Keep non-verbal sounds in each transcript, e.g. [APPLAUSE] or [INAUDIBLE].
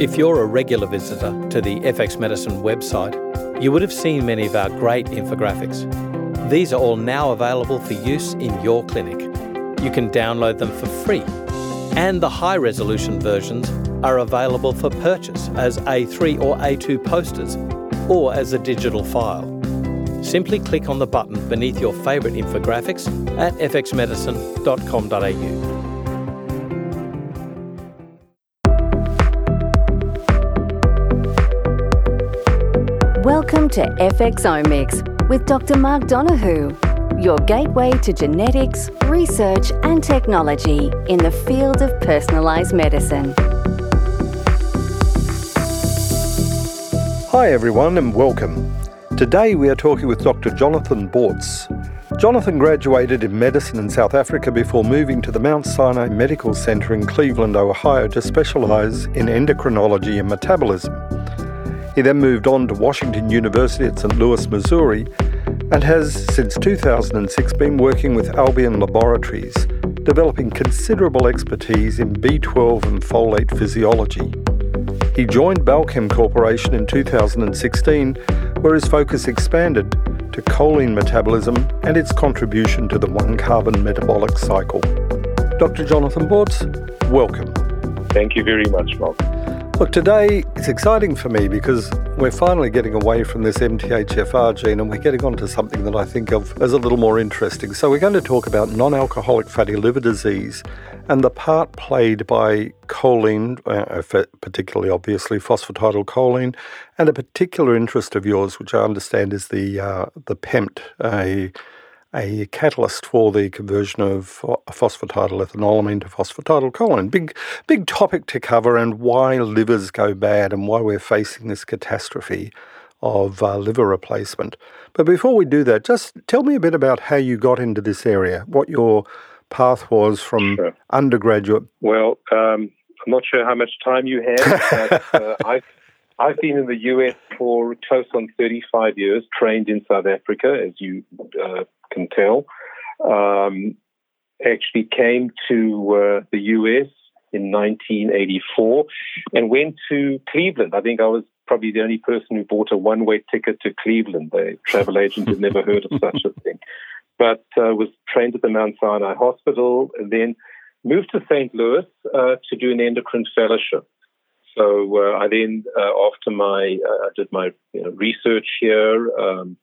If you're a regular visitor to the FX Medicine website, you would have seen many of our great infographics. These are all now available for use in your clinic. You can download them for free, and the high resolution versions are available for purchase as A3 or A2 posters or as a digital file. Simply click on the button beneath your favourite infographics at fxmedicine.com.au. to FX Omics with Dr. Mark Donohoe, your gateway to genetics, research, and technology in the field of personalised medicine. Hi, everyone, and welcome. Today we are talking with Dr. Jonathan Bortz. Jonathan graduated in medicine in South Africa before moving to the Mount Sinai Medical Center in Cleveland, Ohio to specialize in endocrinology and metabolism. He then moved on to Washington University at St. Louis, Missouri, and has since 2006 been working with Albion Laboratories, developing considerable expertise in B12 and folate physiology. He joined Balchem Corporation in 2016, where his focus expanded to choline metabolism and its contribution to the one carbon metabolic cycle. Dr. Jonathan Bortz, welcome. Thank you very much, Mark. Look, today it's exciting for me because we're finally getting away from this MTHFR gene and we're getting onto something that I think of as a little more interesting. So, we're going to talk about non alcoholic fatty liver disease and the part played by choline, uh, particularly obviously phosphatidylcholine, and a particular interest of yours, which I understand is the, uh, the PEMT, a a catalyst for the conversion of phosphatidylethanol to phosphatidylcholine. Big, big topic to cover, and why livers go bad, and why we're facing this catastrophe of uh, liver replacement. But before we do that, just tell me a bit about how you got into this area, what your path was from sure. undergraduate. Well, um, I'm not sure how much time you have, but uh, [LAUGHS] I've I've been in the US for close on 35 years, trained in South Africa, as you uh, can tell. Um, actually came to uh, the US in 1984 and went to Cleveland. I think I was probably the only person who bought a one way ticket to Cleveland. The travel agent had never heard of such a thing. But uh, was trained at the Mount Sinai Hospital and then moved to St. Louis uh, to do an endocrine fellowship. So uh, I then, uh, after my, uh, I did my you know, research here, um,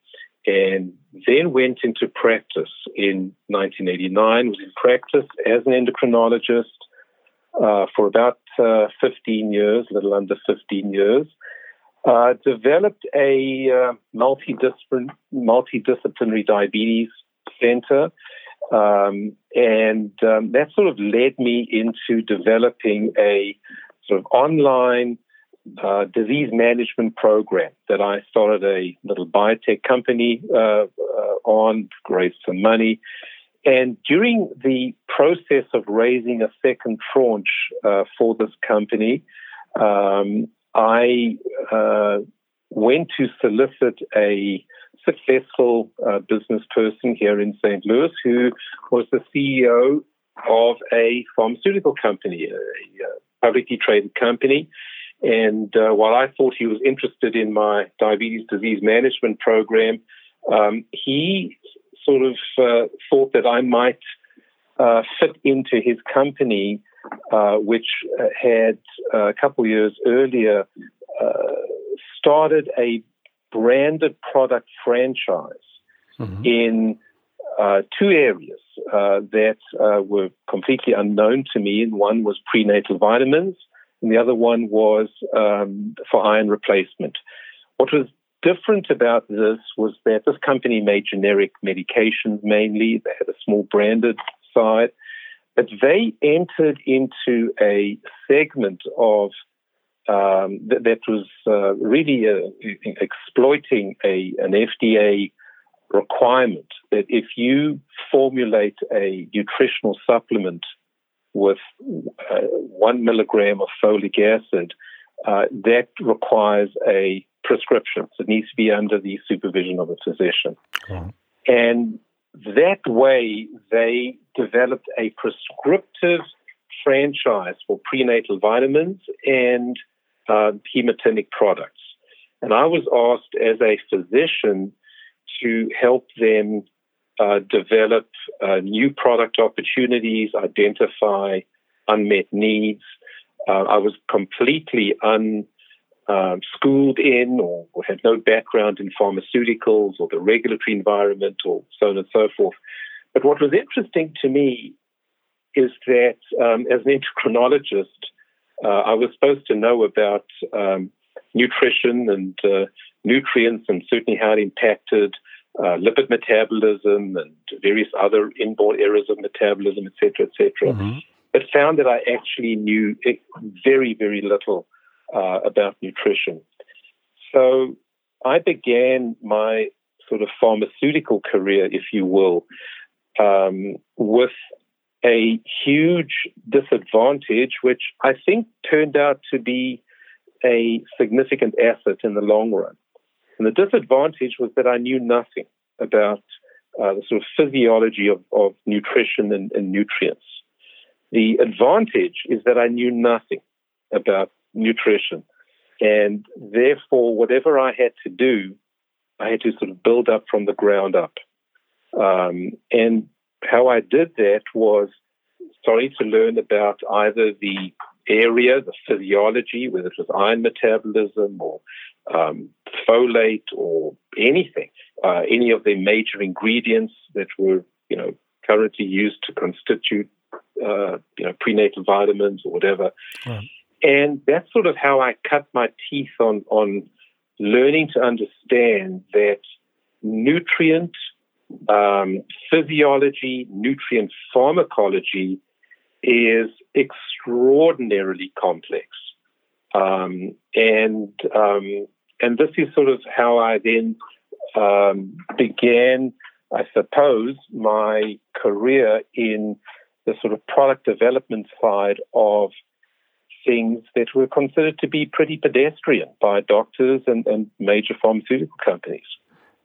and then went into practice in 1989. Was in practice as an endocrinologist uh, for about uh, 15 years, a little under 15 years. Uh, developed a uh, multidisciplinary, multidisciplinary diabetes center, um, and um, that sort of led me into developing a sort of online uh, disease management program that I started a little biotech company uh, uh, on, raised some money. And during the process of raising a second tranche uh, for this company, um, I uh, went to solicit a successful uh, business person here in St. Louis who was the CEO of a pharmaceutical company, a, publicly traded company. And uh, while I thought he was interested in my diabetes disease management program, um, he sort of uh, thought that I might uh, fit into his company, uh, which uh, had uh, a couple years earlier started a branded product franchise mm-hmm. in two areas that were completely unknown to me. And one was prenatal vitamins and the other one was um, for iron replacement. What was different about this was that this company made generic medications mainly. They had a small branded side, but they entered into a segment of um, that, that, was uh, really uh, exploiting a, an FDA requirement that if you formulate a nutritional supplement with uh, one milligram of folic acid, uh, that requires a prescription. So it needs to be under the supervision of a physician. And that way, they developed a prescriptive franchise for prenatal vitamins and uh, hematinic products. And I was asked as a physician to help them uh, develop uh, new product opportunities, identify unmet needs. Uh, I was completely unschooled um, in or, had no background in pharmaceuticals or the regulatory environment or so on and so forth. But what was interesting to me is that um, as an endocrinologist, uh, I was supposed to know about um, nutrition and uh, nutrients and certainly how it impacted uh, lipid metabolism and various other inborn errors of metabolism, etc., etc. Mm-hmm. But found that I actually knew very, very little uh, about nutrition. So I began my sort of pharmaceutical career, if you will, um, with a huge disadvantage, which I think turned out to be a significant asset in the long run. And the disadvantage was that I knew nothing about uh, the sort of physiology of, of nutrition and, and nutrients. The advantage is that I knew nothing about nutrition. And therefore, whatever I had to do, I had to sort of build up from the ground up. Um, and how I did that was starting to learn about either the area, the physiology, whether it was iron metabolism or um, folate or anything, uh, any of the major ingredients that were, you know, currently used to constitute, uh, you know, prenatal vitamins or whatever. And that's sort of how I cut my teeth on on learning to understand that nutrient um, physiology, nutrient pharmacology is extraordinarily complex. Um, and um, and this is sort of how I then um, began, I suppose, my career in the sort of product development side of things that were considered to be pretty pedestrian by doctors and, and major pharmaceutical companies.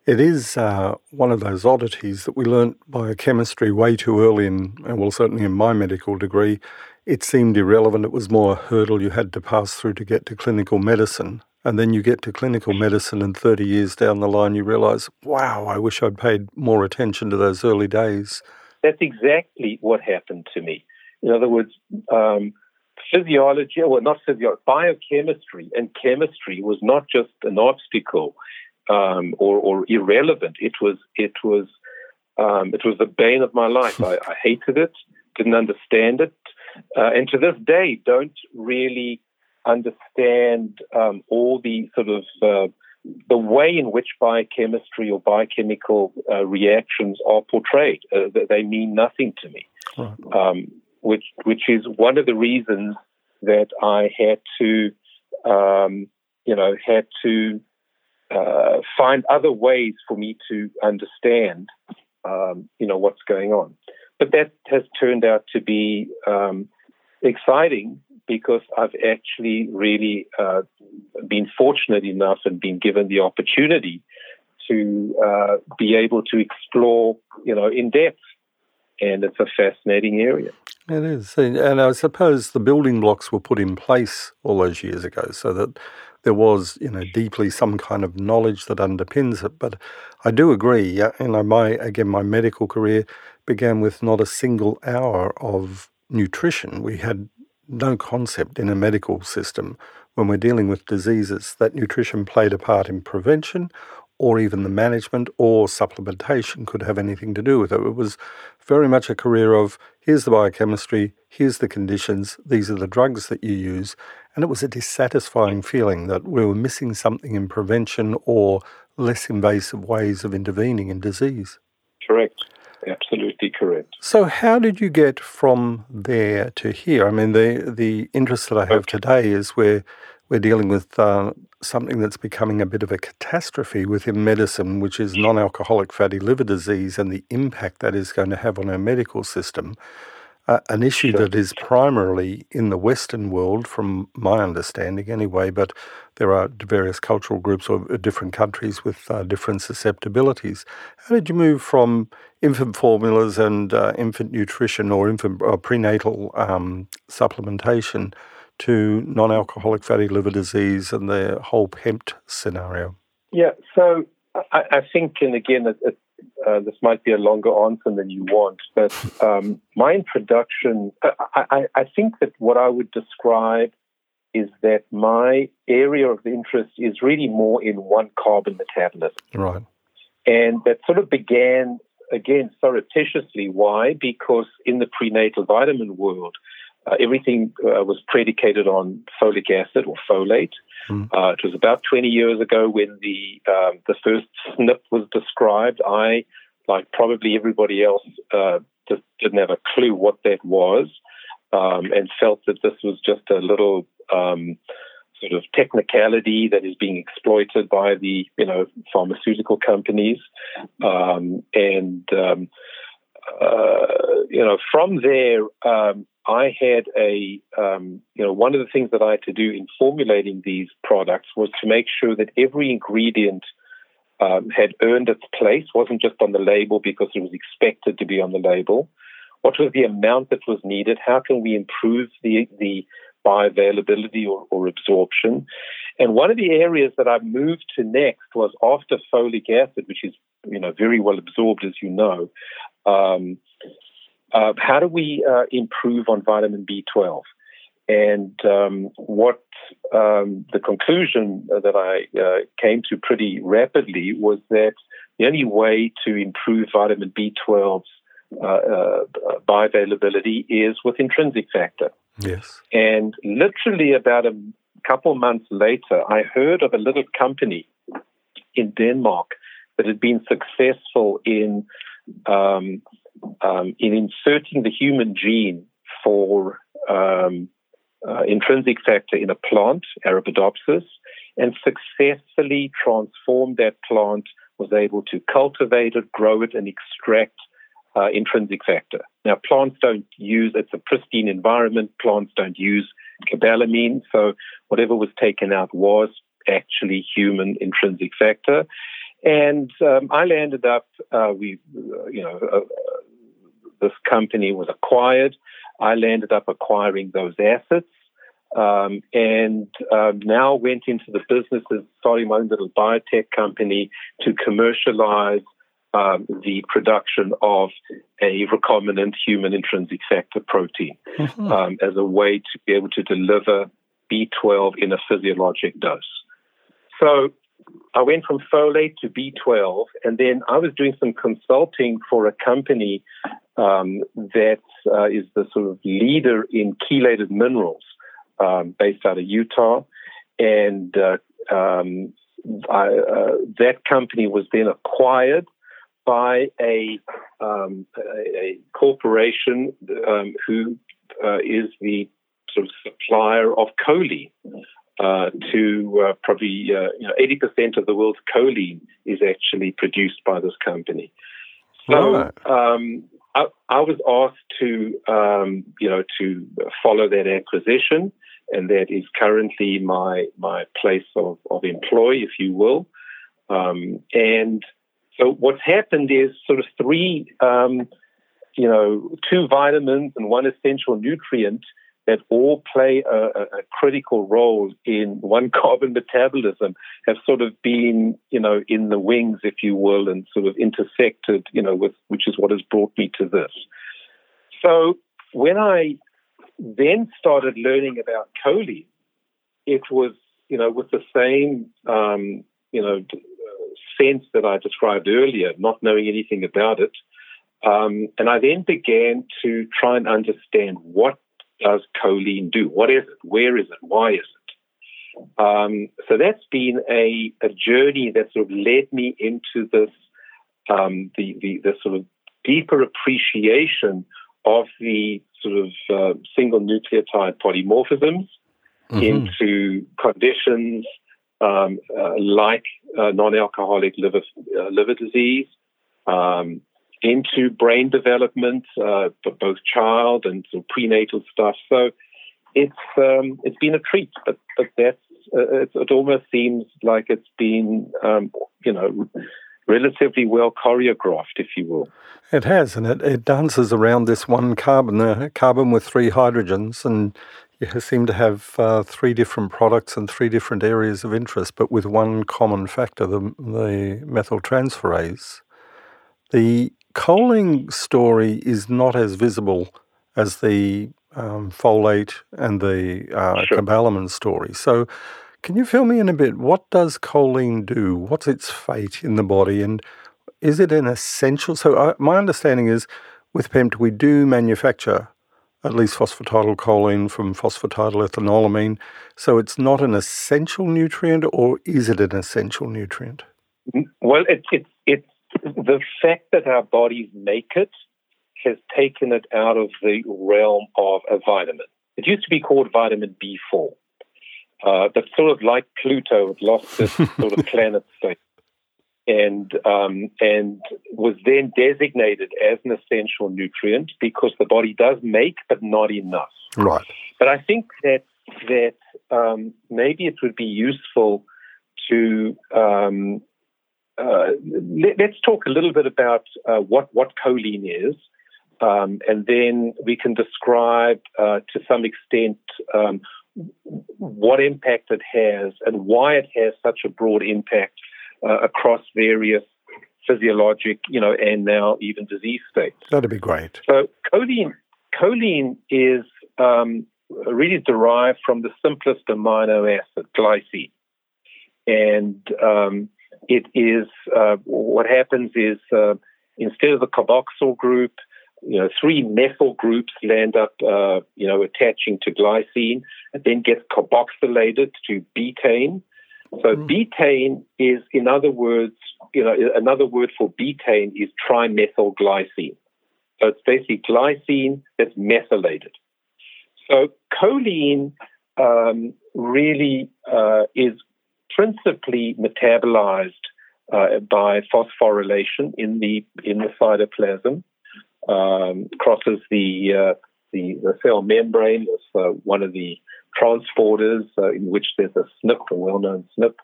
It is uh, one of those oddities that we learnt biochemistry way too early, in, and well, certainly in my medical degree. It seemed irrelevant. It was more a hurdle you had to pass through to get to clinical medicine. And then you get to clinical medicine, and 30 years down the line, you realize, wow, I wish I'd paid more attention to those early days. That's exactly what happened to me. In other words, um, physiology, well, not physiology, biochemistry and chemistry was not just an obstacle um, or, or, irrelevant. It was it was um, it was the bane of my life. [LAUGHS] I, I hated it, didn't understand it, uh, and to this day don't really understand um, all the sort of uh, the way in which biochemistry or biochemical uh, reactions are portrayed. Uh, they mean nothing to me, right. um, which which is one of the reasons that I had to, um, you know, had to uh, find other ways for me to understand, um, you know, what's going on. But that has turned out to be um, exciting because I've actually really uh, been fortunate enough and been given the opportunity to uh, be able to explore, you know, in depth. And it's a fascinating area. It is. And I suppose the building blocks were put in place all those years ago so that there was, you know, deeply some kind of knowledge that underpins it. But I do agree, you know, my again, my medical career began with not a single hour of nutrition. We had no concept in a medical system when we're dealing with diseases that nutrition played a part in prevention or even the management or supplementation could have anything to do with it. It was very much a career of here's the biochemistry, here's the conditions, these are the drugs that you use. And it was a dissatisfying feeling that we were missing something in prevention or less invasive ways of intervening in disease. Correct. Absolutely correct. So, how did you get from there to here? I mean, the the interest that I have okay. today is where we're dealing with uh, something that's becoming a bit of a catastrophe within medicine, which is non alcoholic fatty liver disease and the impact that is going to have on our medical system. Uh, an issue that is primarily in the Western world, from my understanding anyway, but there are various cultural groups or uh, different countries with uh, different susceptibilities. How did you move from infant formulas and uh, infant nutrition or infant or prenatal um, supplementation to non alcoholic fatty liver disease and the whole PEMT scenario? Yeah, so I, I think, and again, it, it, uh, this might be a longer answer than you want, but um, my introduction, I, I, I think that what I would describe is that my area of interest is really more in one carbon metabolism. Right. And that sort of began, again, surreptitiously. Why? Because in the prenatal vitamin world, uh, everything uh, was predicated on folic acid or folate. Mm. Uh, it was about 20 years ago when the um, the first SNP was described. I, like probably everybody else, uh, just didn't have a clue what that was, um, and felt that this was just a little um, sort of technicality that is being exploited by the you know pharmaceutical companies, um, and um, uh, you know from there um, I had a um, you know one of the things that I had to do in formulating these products was to make sure that every ingredient um, had earned its place, wasn't just on the label because it was expected to be on the label. What was the amount that was needed? How can we improve the the bioavailability or, or absorption. And one of the areas that I moved to next was after folic acid, which is you know very well absorbed, as you know. Um, uh, how do we uh, improve on vitamin B12? And um, what um, the conclusion that I uh, came to pretty rapidly was that the only way to improve vitamin B12's uh, uh, bioavailability is with intrinsic factor. Yes. And literally about a couple months later, I heard of a little company in Denmark that had been successful in um, um, in inserting the human gene for um, uh, intrinsic factor in a plant, Arabidopsis, and successfully transformed that plant, was able to cultivate it, grow it, and extract uh, intrinsic factor. Now, plants don't use, it's a pristine environment, plants don't use cobalamin, so whatever was taken out was actually human intrinsic factor. And um, I landed up, uh, we, uh, you know, uh, this company was acquired. I landed up acquiring those assets. Um, and uh, now went into the business of starting my own little biotech company to commercialize um, the production of a recombinant human intrinsic factor protein mm-hmm. um, as a way to be able to deliver B12 in a physiologic dose. So I went from folate to B12, and then I was doing some consulting for a company um, that uh, is the sort of leader in chelated minerals um, based out of Utah. And uh, um, I, uh, that company was then acquired by a, um, a corporation um, who uh, is the sort of supplier of choline. Uh, to uh, probably uh, you know 80% of the world's choline is actually produced by this company. So right. um, I, I, was asked to um, you know to follow that acquisition, and that is currently my my place of, of employ, if you will. Um, and so what's happened is sort of three, um, you know, two vitamins and one essential nutrient that all play a, a, critical role in one [LAUGHS] carbon metabolism have sort of been, you know, in the wings, if you will, and sort of intersected, you know, with which is what has brought me to this. So when I then started learning about choline, it was, you know, with the same, um, you know, sense that I described earlier, not knowing anything about it. Um, and I then began to try and understand what does choline do? What is it? Where is it? Why is it? Um, so that's been a, a journey that sort of led me into this um, the, the, the sort of deeper appreciation of the sort of uh, single nucleotide polymorphisms mm-hmm. into conditions um, uh, like uh, non-alcoholic liver uh, liver disease, um, into brain development uh, for both child and prenatal stuff. So it's um, it's been a treat, but but that's uh, it, it, almost seems like it's been um, you know relatively well choreographed, if you will. It has, and it, it dances around this one carbon, the carbon with three hydrogens, and You seem to have uh, three different products and three different areas of interest, but with one common factor, the, the methyltransferase. The choline story is not as visible as the um, folate and the uh, sure. cobalamin story. So, can you fill me in a bit? What does choline do? What's its fate in the body? And is it an essential? So, uh, my understanding is with PEMT, we do manufacture at least phosphatidylcholine from phosphatidylethanolamine. So, it's not an essential nutrient, or is it an essential nutrient? Well, it, it's the fact that our bodies make it has taken it out of the realm of a vitamin. It used to be called vitamin B4, uh, but sort of like Pluto, it lost its [LAUGHS] sort of planet state and um, and was then designated as an essential nutrient because the body does make, but not enough. Right. But I think that that um, maybe it would be useful to um, uh, let, us talk a little bit about uh, what what choline is, um, and then we can describe uh, to some extent um, what impact it has and why it has such a broad impact uh, across various physiologic, you know, and now even disease states. That'd be great. So choline, choline is um, really derived from the simplest amino acid, glycine, and um, it is uh, what happens is uh, instead of the carboxyl group, you know, three methyl groups land up, uh, you know, attaching to glycine and then gets carboxylated to betaine. So mm. betaine is, in other words, you know, another word for betaine is trimethylglycine. So it's basically glycine that's methylated. So choline um, really uh, is principally metabolized uh, by phosphorylation in the in the cytoplasm, um, crosses the, uh, the, the cell membrane as uh, one of the transporters uh, in which there's a SNP, a well-known SNP.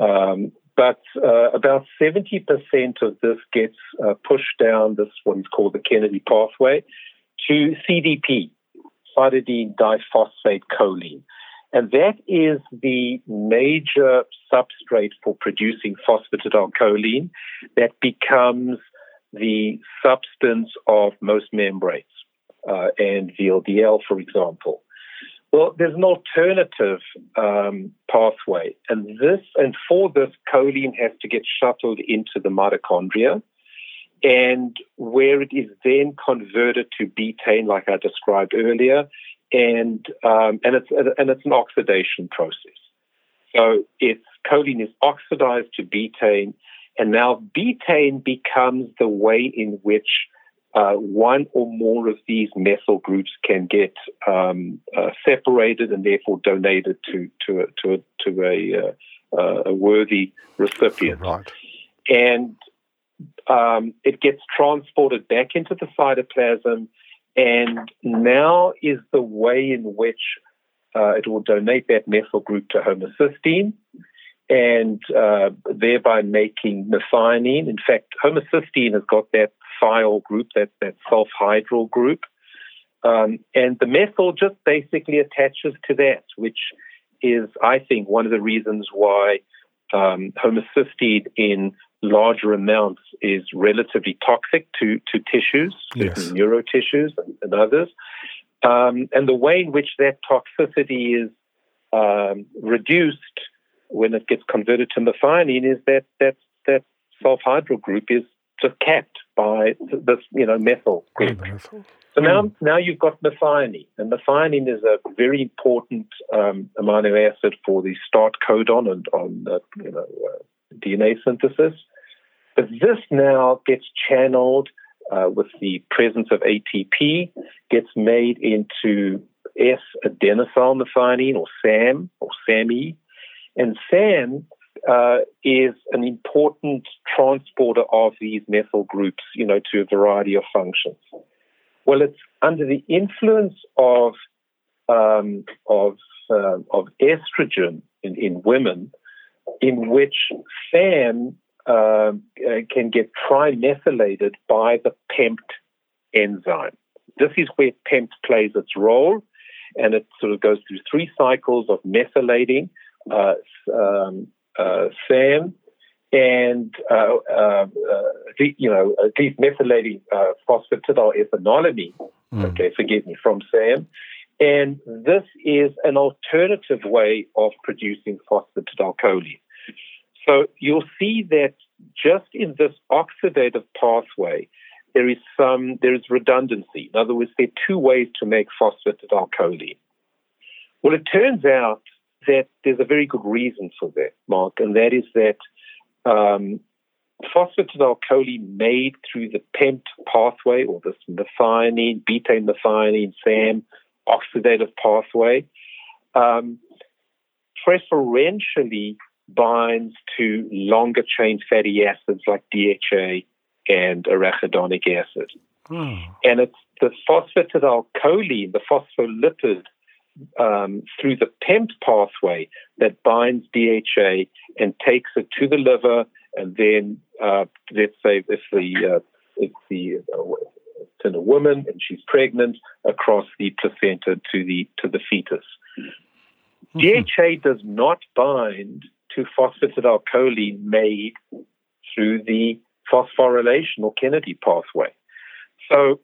Um, but uh, about 70% of this gets uh, pushed down this is called the Kennedy pathway to CDP, cytidine diphosphate choline. And that is the major substrate for producing phosphatidylcholine that becomes the substance of most membranes uh, and VLDL, for example. Well, there's an alternative um, pathway, and this and for this, choline has to get shuttled into the mitochondria, and where it is then converted to betaine, like I described earlier, and um, and it's and it's an oxidation process. So it's choline is oxidized to betaine, and now betaine becomes the way in which uh, one or more of these methyl groups can get um, uh, separated and therefore donated to to a, to a, to a, uh, a worthy recipient. Right. And um, it gets transported back into the cytoplasm, and now is the way in which uh, it will donate that methyl group to homocysteine and uh, thereby making methionine. In fact, homocysteine has got that thiol group, that, that sulfhydryl group. Um, and the methyl just basically attaches to that, which is, I think, one of the reasons why um, homocysteine in larger amounts is relatively toxic to, to tissues, yes. neuro tissues and, and others. Um, and the way in which that toxicity is um, reduced when it gets converted to methionine is that that that sulfhydryl group is just capped by this you know methyl group. So now mm. now you've got methionine, and methionine is a very important um, amino acid for the start codon and on uh, you know uh, DNA synthesis. But this now gets channeled uh, with the presence of ATP, gets made into S adenosyl methionine or SAM or SAMe, and SAM uh, is an important transporter of these methyl groups, you know, to a variety of functions. Well, it's under the influence of um, of uh, of estrogen in, in women, in which SAM uh, can get trimethylated by the PEMT enzyme. This is where PEMT plays its role, and it sort of goes through three cycles of methylating uh, um, uh, SAM and uh, uh, the, you know these methylating phosphatidyl ethanolamine. Mm. Okay, forgive me from SAM. And this is an alternative way of producing phosphatidylcholine. So you'll see that just in this oxidative pathway, there is some there is redundancy. In other words, there are two ways to make phosphatidylcholine. Well, it turns out that there's a very good reason for that, Mark, and that is that um, phosphatidylcholine made through the PEMT pathway or this methionine, betaine methionine, SAM oxidative pathway, um, preferentially binds to longer chain fatty acids like DHA and arachidonic acid. Hmm. And it's the phosphatidylcholine, the phospholipid, um, through the PEMT pathway that binds DHA and takes it to the liver, and then uh, let's say if the uh, if the uh, in a woman and she's pregnant across the placenta to the to the fetus. Mm-hmm. DHA does not bind to phosphatidylcholine made through the phosphorylation or Kennedy pathway. So,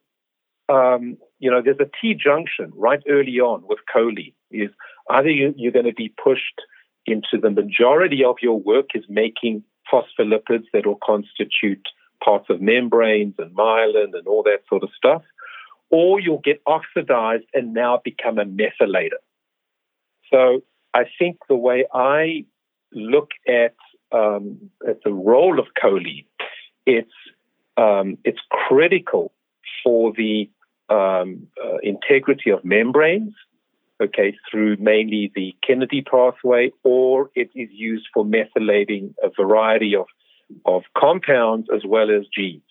um, you know, there's a T junction right early on with choline. Is either you, you're going to be pushed into the majority of your work is making phospholipids that will constitute parts of membranes and myelin and all that sort of stuff, or you'll get oxidized and now become a methylator. So I think the way I look at um, at the role of choline, it's um, it's critical for the um, uh, integrity of membranes, okay, through mainly the Kennedy pathway, or it is used for methylating a variety of of compounds as well as genes.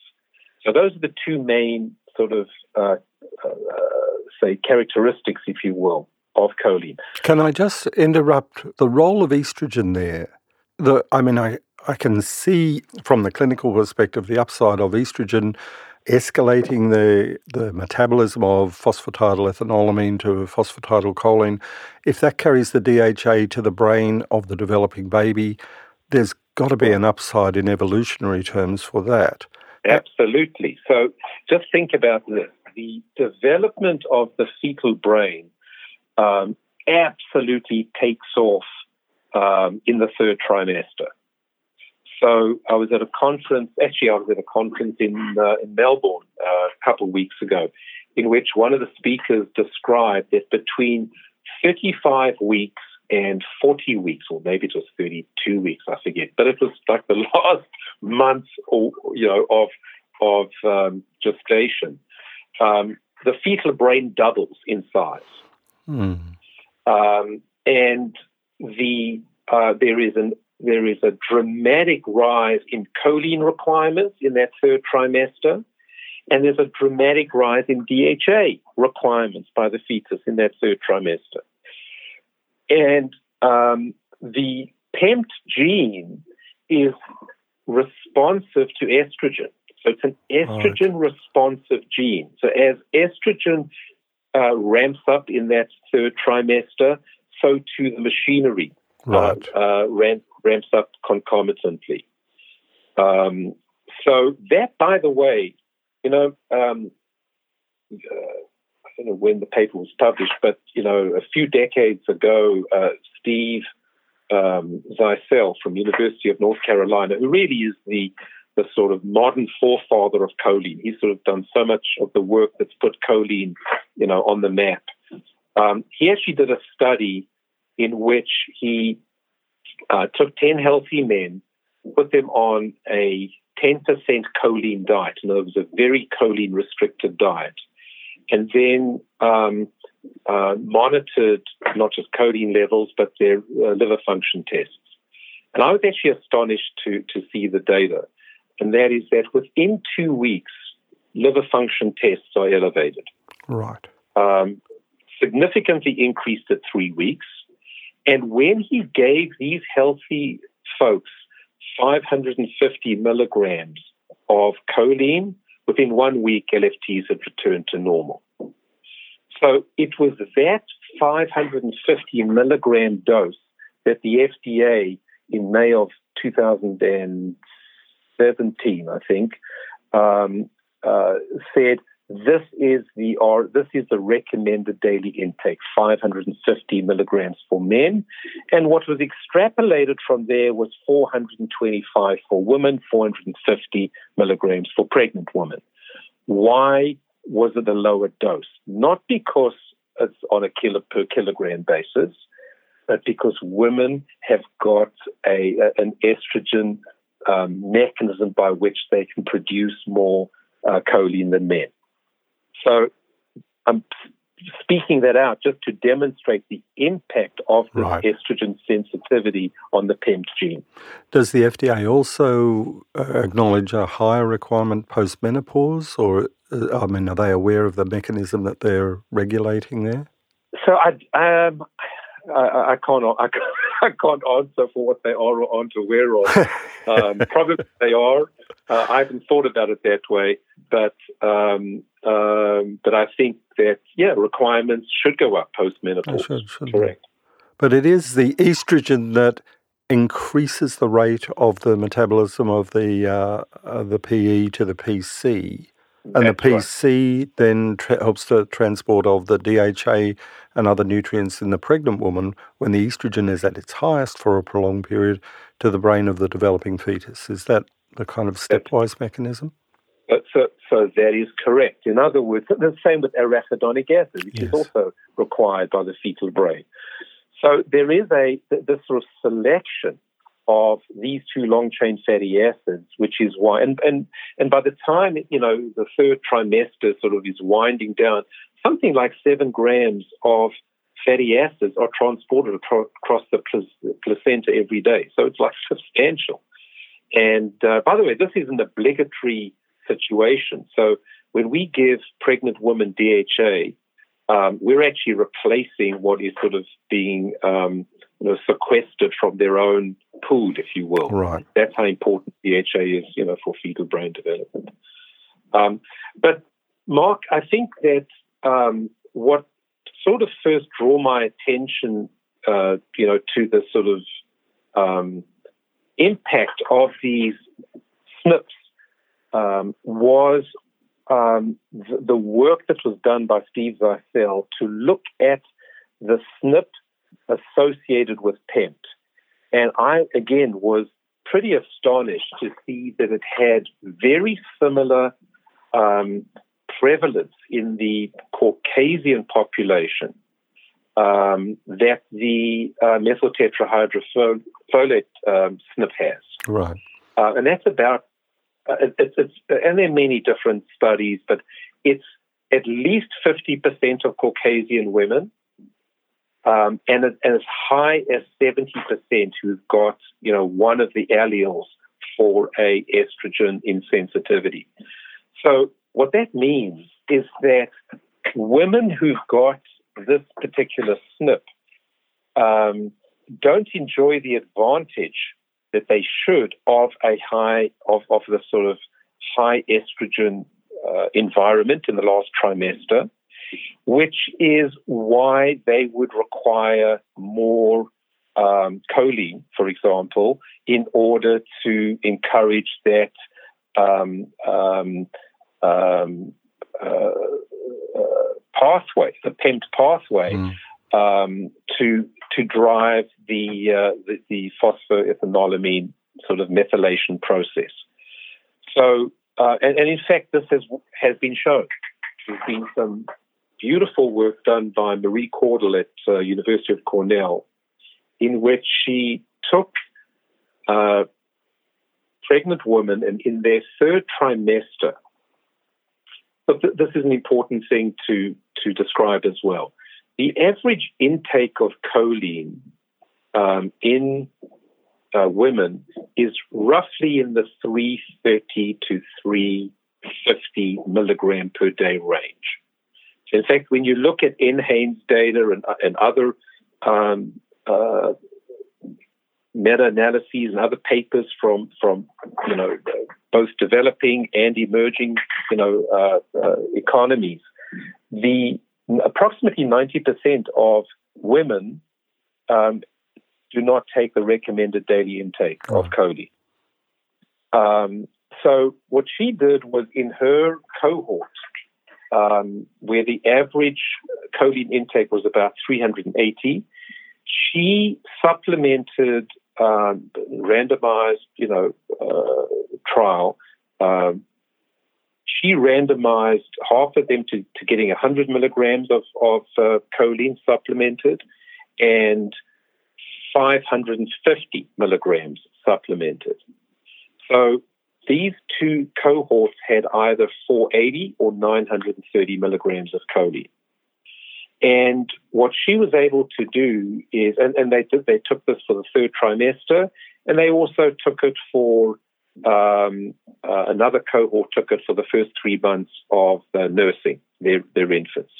So those are the two main sort of, uh, uh, say, characteristics, if you will, of choline. Can I just interrupt the role of estrogen there? The, I mean, I, I can see from the clinical perspective the upside of estrogen escalating the, the metabolism of phosphatidylethanolamine to phosphatidylcholine. If that carries the DHA to the brain of the developing baby, there's got to be an upside in evolutionary terms for that. Absolutely. So just think about this the development of the fetal brain um, absolutely takes off um, in the third trimester. So I was at a conference, actually, I was at a conference in, uh, in Melbourne uh, a couple of weeks ago, in which one of the speakers described that between 35 weeks and 40 weeks, or maybe it was 32 weeks, I forget. But it was like the [LAUGHS] last month, or you know, of of um, gestation. Um, the fetal brain doubles in size, hmm. um, and the uh, there is an there is a dramatic rise in choline requirements in that third trimester, and there's a dramatic rise in DHA requirements by the fetus in that third trimester. And um, the PEMT gene is responsive to estrogen. So it's an estrogen right. responsive gene. So as estrogen uh, ramps up in that third trimester, so too the machinery uh, right. uh, ramp, ramps up concomitantly. Um, so that, by the way, you know, um, uh, don't know when the paper was published, but you know, a few decades ago, uh, Steve um, Zeisel from University of North Carolina, who really is the the sort of modern forefather of choline. He's sort of done so much of the work that's put choline, you know, on the map. Um, he actually did a study in which he uh, took 10 healthy men, put them on a 10% choline diet. and other was a very choline restricted diet and then um, uh, monitored not just choline levels, but their uh, liver function tests. And I was actually astonished to, to see the data. And that is that within two weeks, liver function tests are elevated. Right. Um, significantly increased at three weeks. And when he gave these healthy folks 550 milligrams of choline, within one week, LFTs had returned to normal. So it was that 550 milligram dose that the FDA in May of 2017, I think, um, uh, said this is the or this is the recommended daily intake 550 milligrams for men. And what was extrapolated from there was 425 for women 450 milligrams for pregnant women. Why was it a lower dose? Not because it's on a kilo per kilogram basis but because women have got a, an estrogen um, mechanism by which they can produce more uh, choline than men so I'm speaking that out just to demonstrate the impact of the right. estrogen sensitivity on the PEMT gene. Does the FDA also uh, acknowledge a higher requirement post menopause, or uh, I mean, are they aware of the mechanism that they're regulating there? So I, um, I, I can't. I, I [LAUGHS] can't answer for what they are or aren't aware of. [LAUGHS] Um, probably they are. Uh, I haven't thought about it that way, but um, um, but I think that yeah, requirements should go up post menopause. Should, should Correct. But it is the estrogen that increases the rate of the metabolism of the uh, uh, the PE to the PC and That's the PC right. then tra- helps the transport of the DHA and other nutrients in the pregnant woman when the estrogen is at its highest for a prolonged period to the brain of the developing fetus. Is that the kind of stepwise mechanism? Uh, so, so that is correct. In other words, [LAUGHS] the same with arachidonic acid, which yes. is also required by the fetal brain. So there is a this sort of selection of these two long chain fatty acids, which is why, and, and, and by the time, you know, the third trimester sort of is winding down, something like seven grams of fatty acids are transported across the placenta every day. So it's like substantial. And uh, by the way, this is an obligatory situation. So when we give pregnant women DHA, um, we're actually replacing what is sort of being um, you know, sequestered from their own pool, if you will. Right. That's how important DHA is, you know, for fetal brain development. Um, but Mark, I think that um, what sort of first drew my attention, uh, you know, to the sort of um, impact of these SNPs um, was um, the, the, work that was done by Steve Zeisel to look at the SNP associated with PEMT. And I, again, was pretty astonished to see that it had very similar um, prevalence in the Caucasian population um, that the uh, methyl tetrahydrofolate um, SNP has. Right. Uh, and that's about, uh, it's, it's, and there are many different studies, but it's at least 50% of Caucasian women um, and, and as high as 70% who've got, you know, one of the alleles for a estrogen insensitivity. So what that means is that women who've got this particular SNP um, don't enjoy the advantage that they should of a high of, of the sort of high estrogen uh, environment in the last trimester which is why they would require more um, choline, for example, in order to encourage that um, um, um uh, uh, pathway, the PEMT pathway, mm. to to drive the, uh, the, the phosphoethanolamine sort of methylation process. So, uh, and, and in fact, this has has been shown. There's been some beautiful work done by Marie Caudill at uh, University of Cornell, in which she took uh, pregnant women and in their third trimester. But th- this is an important thing to, to describe as well. The average intake of choline um, in uh, women is roughly in the 330 to 350 milligram per day range. In fact, when you look at NHANES data and, and other um, uh, meta-analyses and other papers from from you know both developing and emerging you know uh, uh, economies, the approximately 90% of women um, do not take the recommended daily intake oh. of choline. Um, so what she did was in her cohort, um, where the average choline intake was about 380, she supplemented um, randomized, you know, uh, trial. Um, she randomized half of them to, to getting 100 milligrams of, of uh, choline supplemented and 550 milligrams supplemented. So these two cohorts had either 480 or 930 milligrams of choline. And what she was able to do is, and, and they did, they took this for the third trimester, and they also took it for um, uh, another cohort took it for the first three months of uh, nursing their their infants.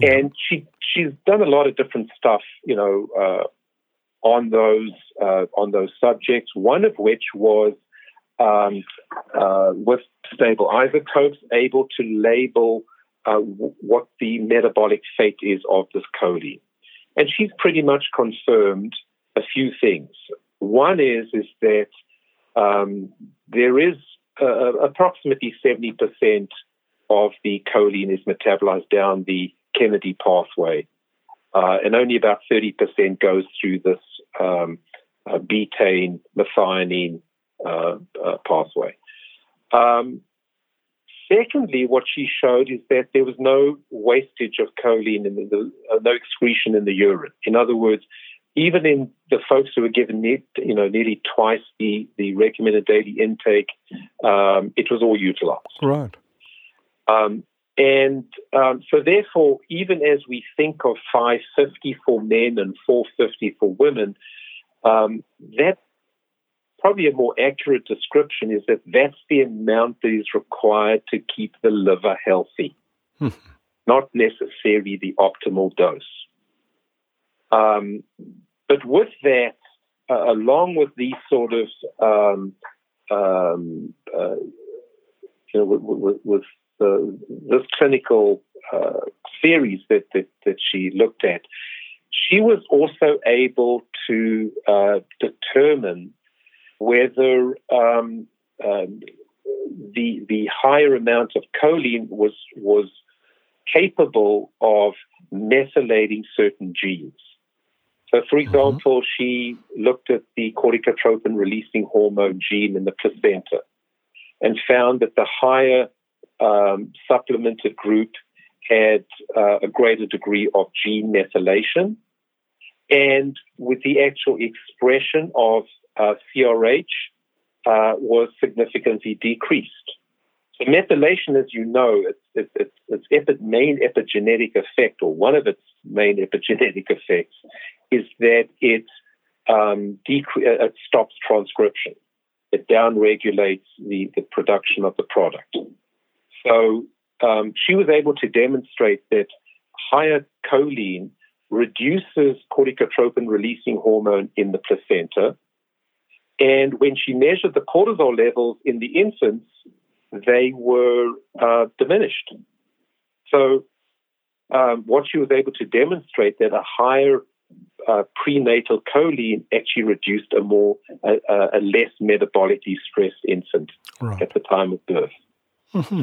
And she she's done a lot of different stuff, you know, uh, on those uh, on those subjects. One of which was um, uh, with stable isotopes, able to label uh, w- what the metabolic fate is of this choline. And she's pretty much confirmed a few things. One is is that um, there is uh, approximately 70% of the choline is metabolized down the Kennedy pathway, uh, and only about 30% goes through this um, uh, betaine, methionine uh, uh, pathway. Um, secondly, what she showed is that there was no wastage of choline in the, uh, no excretion in the urine. In other words, even in the folks who were given, you know, nearly twice the, the recommended daily intake, um, it was all utilized. Right. Um, and um, so, therefore, even as we think of 550 for men and 450 for women, um, that probably a more accurate description is that that's the amount that is required to keep the liver healthy, hmm. not necessarily the optimal dose. Um, but with that, uh, along with these sort of um, um, uh, you know, with, with, with uh, this clinical uh, theories that, that, that she looked at, she was also able to uh, determine whether um, um, the the higher amount of choline was was capable of methylating certain genes. So, for mm-hmm. example, mm-hmm. she looked at the corticotropin releasing hormone gene in the placenta and found that the higher um, supplemented group had uh, a greater degree of gene methylation. And with the actual expression of uh, CRH uh, was significantly decreased. So methylation, as you know, its, its, its epi- main epigenetic effect, or one of its main epigenetic [LAUGHS] effects, is that it um, uh, it stops transcription. It downregulates the, the production of the product. So um, she was able to demonstrate that higher choline reduces corticotropin releasing hormone in the placenta. And when she measured the cortisol levels in the infants, they were uh, diminished. So, um, what she was able to demonstrate that a higher uh, prenatal choline actually reduced a more a, a less metabolically stressed infant right. at the time of birth. Mm-hmm.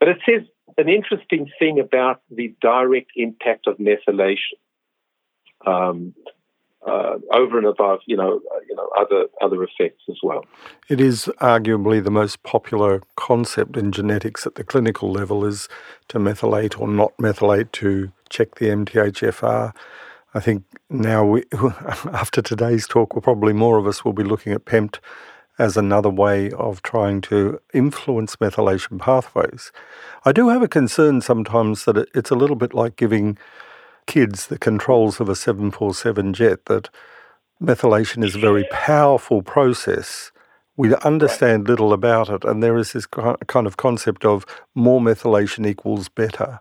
But it says an interesting thing about the direct impact of methylation. Um, uh, over and above, you know, uh, you know, other other effects as well. It is arguably the most popular concept in genetics at the clinical level is to methylate or not methylate to check the MTHFR. I think now, we, [LAUGHS] after today's talk, well, probably more of us will be looking at PEMT as another way of trying to influence methylation pathways. I do have a concern sometimes that it's a little bit like giving kids the controls of a 747 jet, that methylation is a very powerful process. We understand little about it, and there is this kind of concept of more methylation equals better.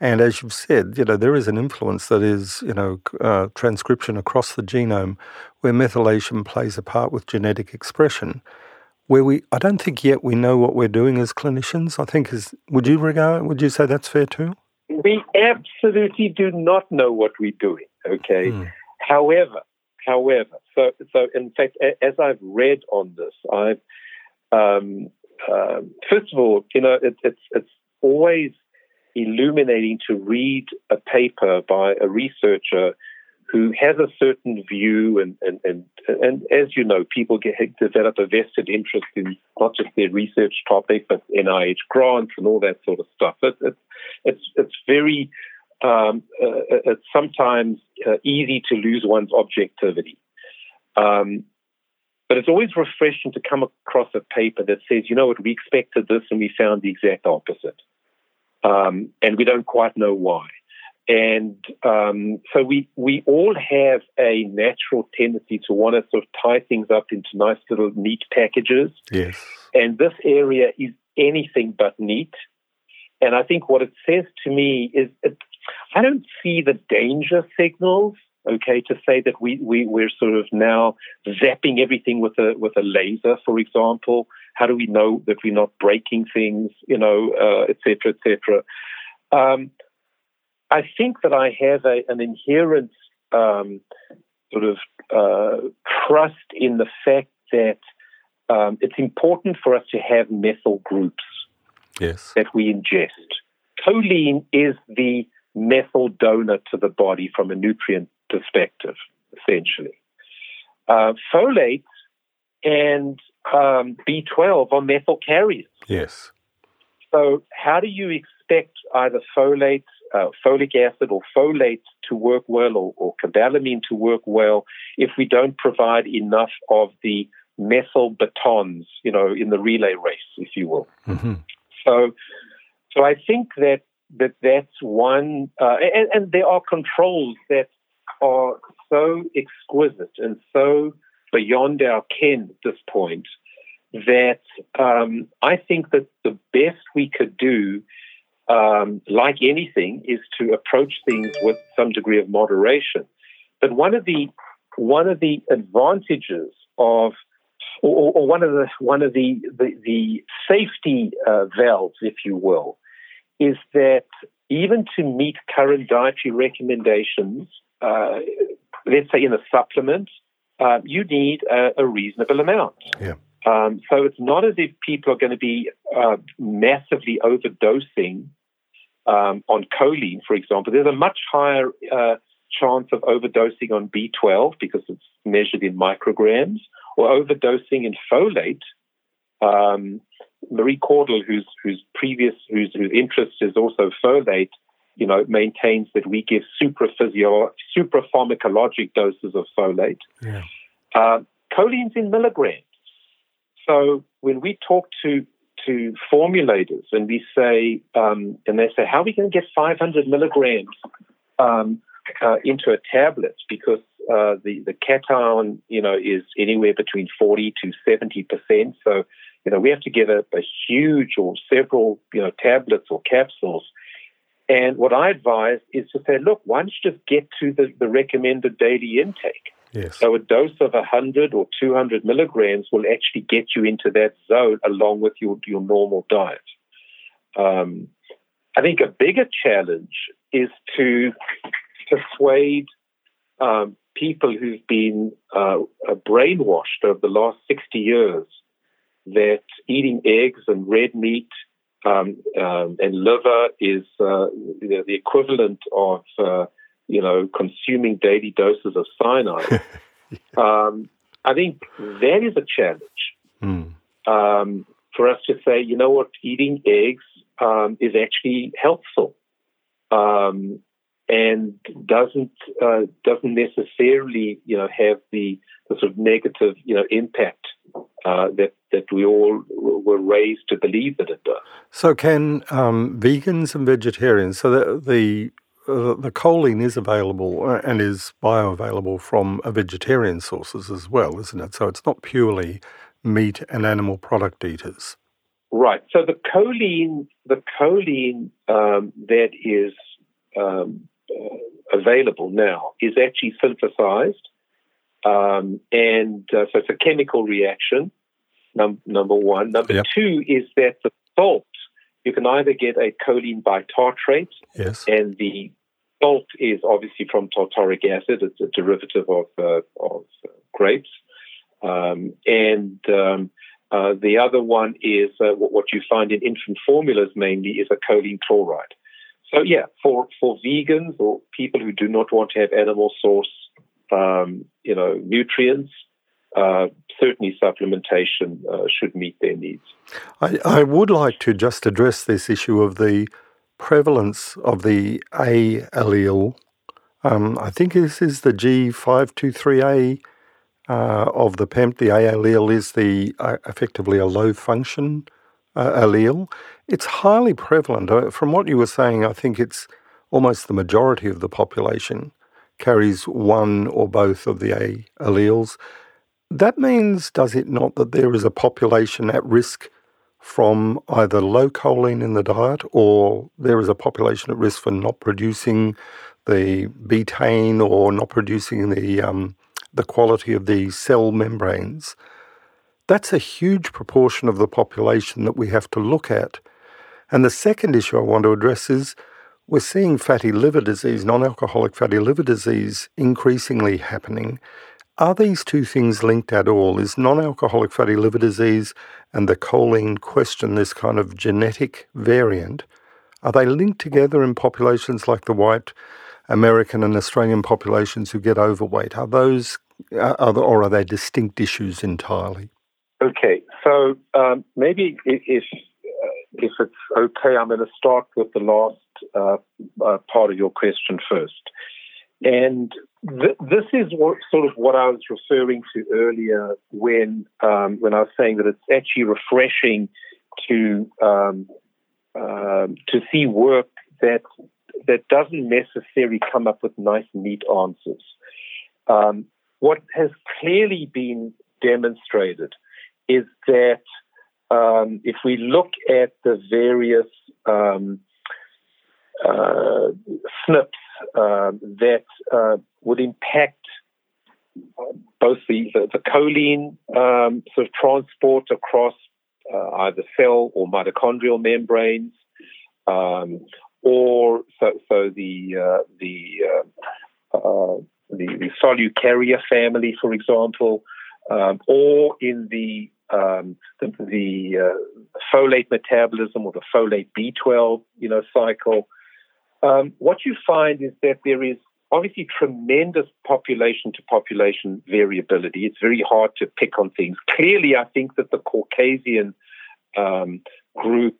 And as you've said, you know, there is an influence that is, you know, uh, transcription across the genome where methylation plays a part with genetic expression. Where we, I don't think yet we know what we're doing as clinicians. I think is, would you regard, would you say that's fair too? We absolutely do not know what we're doing. Okay. Mm. However, however, so so in fact, as I've read on this, I've um, um, first of all, you know, it, it's it's always illuminating to read a paper by a researcher who has a certain view and, and, and, and as you know, people get develop a vested interest in not just their research topic, but NIH grants and all that sort of stuff. It, it, it's, it's very, um, uh, it's sometimes uh, easy to lose one's objectivity. Um, but it's always refreshing to come across a paper that says, you know what, we expected this and we found the exact opposite. Um, and we don't quite know why. And um, so we, we all have a natural tendency to want to sort of tie things up into nice little neat packages. Yes. And this area is anything but neat. And I think what it says to me is it, I don't see the danger signals, okay, to say that we, we, we're sort of now zapping everything with a, with a laser, for example. How do we know that we're not breaking things, you know, uh, et cetera, et cetera? Um, I think that I have a, an inherent um, sort of uh, trust in the fact that um, it's important for us to have methyl groups yes. that we ingest. Choline is the methyl donor to the body from a nutrient perspective, essentially. Uh, folate and um, B12 are methyl carriers. Yes. So, how do you expect either folate uh, folic acid or folate to work well or, or cobalamin to work well if we don't provide enough of the methyl batons, you know, in the relay race, if you will. Mm-hmm. So, so I think that that that's one, uh, and, and there are controls that are so exquisite and so beyond our ken at this point that um, I think that the best we could do um, like anything, is to approach things with some degree of moderation. But one of the one of the advantages of or, or one of the one of the the, the safety uh, valves, if you will, is that even to meet current dietary recommendations, uh, let's say in a supplement, uh, you need a, a, reasonable amount. Yeah. Um, so it's not as if people are going to be uh, massively overdosing um, on choline, for example, there's a much higher uh, chance of overdosing on B12 because it's measured in micrograms, or overdosing in folate. Um, Marie Caudill, whose whose previous whose, whose interest is also folate, you know, maintains that we give supraphysio- suprapharmacologic doses of folate. Yeah. Uh, choline's in milligrams. So when we talk to to formulators and we say, um, and they say, how are we going to get 500 milligrams um, uh, into a tablet? Because uh, the the cation, you know, is anywhere between 40 to 70 percent. So, you know, we have to get a, a huge or several, you know, tablets or capsules. And what I advise is to say, look, why don't you just get to the, the recommended daily intake? Yes. So a dose of 100 or 200 milligrams will actually get you into that zone along with your, your normal diet. Um, I think a bigger challenge is to persuade um, people who've been uh, brainwashed over the last 60 years that eating eggs and red meat um, um, and liver is uh, the equivalent of uh, you know, consuming daily doses of cyanide. [LAUGHS] um, I think that is a challenge mm. um, for us to say, you know what, eating eggs um, is actually helpful um, and doesn't uh, doesn't necessarily, you know, have the, the sort of negative, you know, impact uh, that that we all were raised to believe that it does. So, can um, vegans and vegetarians, so the, the uh, the choline is available uh, and is bioavailable from vegetarian sources as well, isn't it? So it's not purely meat and animal product eaters. Right. So the choline, the choline um, that is um, uh, available now is actually synthesized, um, and uh, so it's a chemical reaction. Num- number one. Number yep. two is that the salt you can either get a choline bitartrate, yes. and the salt is obviously from tartaric acid. It's a derivative of, uh, of grapes. Um, and um, uh, the other one is uh, what you find in infant formulas mainly is a choline chloride. So yeah, for, for vegans or people who do not want to have animal source, um, you know, nutrients, uh, certainly supplementation uh, should meet their needs. I, I, would like to just address this issue of the prevalence of the A allele. Um, I think this is the G523A uh, of the PEMT. The A allele is the uh, effectively a low function uh, allele. It's highly prevalent. Uh, from what you were saying, I think it's almost the majority of the population carries one or both of the A alleles. That means, does it not, that there is a population at risk from either low choline in the diet or there is a population at risk for not producing the betaine or not producing the, um, the quality of the cell membranes? That's a huge proportion of the population that we have to look at. And the second issue I want to address is we're seeing fatty liver disease, non alcoholic fatty liver disease, increasingly happening. Are these two things linked at all? Is non alcoholic fatty liver disease and the choline question, this kind of genetic variant, are they linked together in populations like the white American and Australian populations who get overweight? Are those, are the, or are they distinct issues entirely? Okay, so um, maybe if uh, if it's okay, I'm going to start with the last uh, uh, part of your question first. And th- this is what, sort of what I was referring to earlier when um, when I was saying that it's actually refreshing to um, um, to see work that that doesn't necessarily come up with nice, neat answers. Um, what has clearly been demonstrated is that um, if we look at the various um, uh, SNPs uh, that uh, would impact both the, the, the choline um, sort of transport across uh, either cell or mitochondrial membranes, um, or so, so the uh, the, uh, the the solute carrier family, for example, um, or in the um, the, the uh, folate metabolism or the folate B12, you know, cycle. Um, what you find is that there is obviously tremendous population to population variability. It's very hard to pick on things. Clearly, I think that the Caucasian um, group,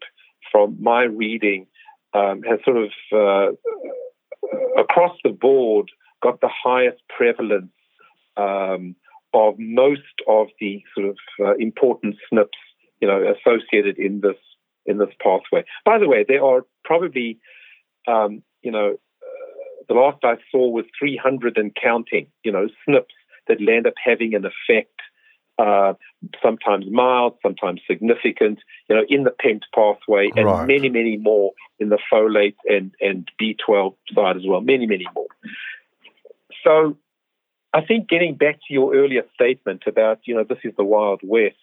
from my reading, um, has sort of uh, across the board got the highest prevalence um, of most of the sort of uh, important SNPs, you know, associated in this in this pathway. By the way, there are probably, um, you know, uh, the last I saw was 300 and counting, you know, SNPs that land up having an effect, uh, sometimes mild, sometimes significant, you know, in the PEMT pathway, and right. many, many more in the folate and, and B12 side as well, many, many more. So I think getting back to your earlier statement about, you know, this is the Wild West,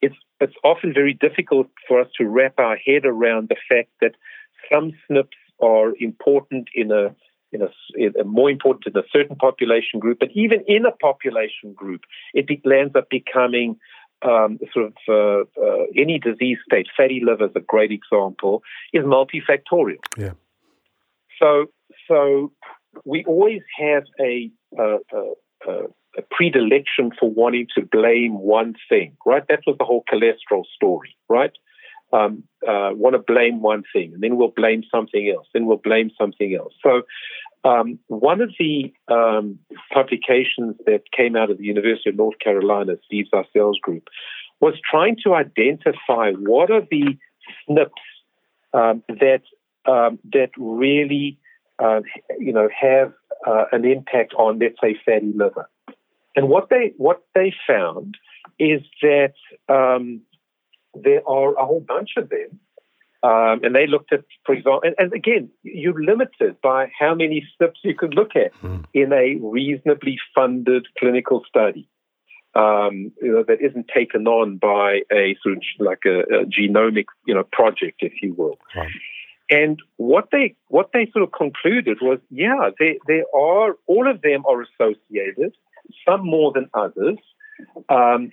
it's, it's often very difficult for us to wrap our head around the fact that some SNPs are important in a, in a, in a more important in a certain population group, but even in a population group, it be, ends up becoming um, sort of uh, uh, any disease state. Fatty liver is a great example. Is multifactorial. Yeah. So, so we always have a, a, a, a predilection for wanting to blame one thing, right? That was the whole cholesterol story, right? Um, uh, want to blame one thing, and then we'll blame something else, then we'll blame something else. So, um, one of the um, publications that came out of the University of North Carolina, Steve Zeisel's group, was trying to identify what are the SNPs um, that um, that really, uh, you know, have uh, an impact on, let's say, fatty liver. And what they what they found is that um, there are a whole bunch of them, um, and they looked at, for example, and, and, again, you're limited by how many SNPs you could look at mm. in a reasonably funded clinical study. um, you know, that isn't taken on by a sort of like a, a genomic, you know, project, if you will. Right. And what they what they sort of concluded was, yeah, they they are all of them are associated, some more than others. Um,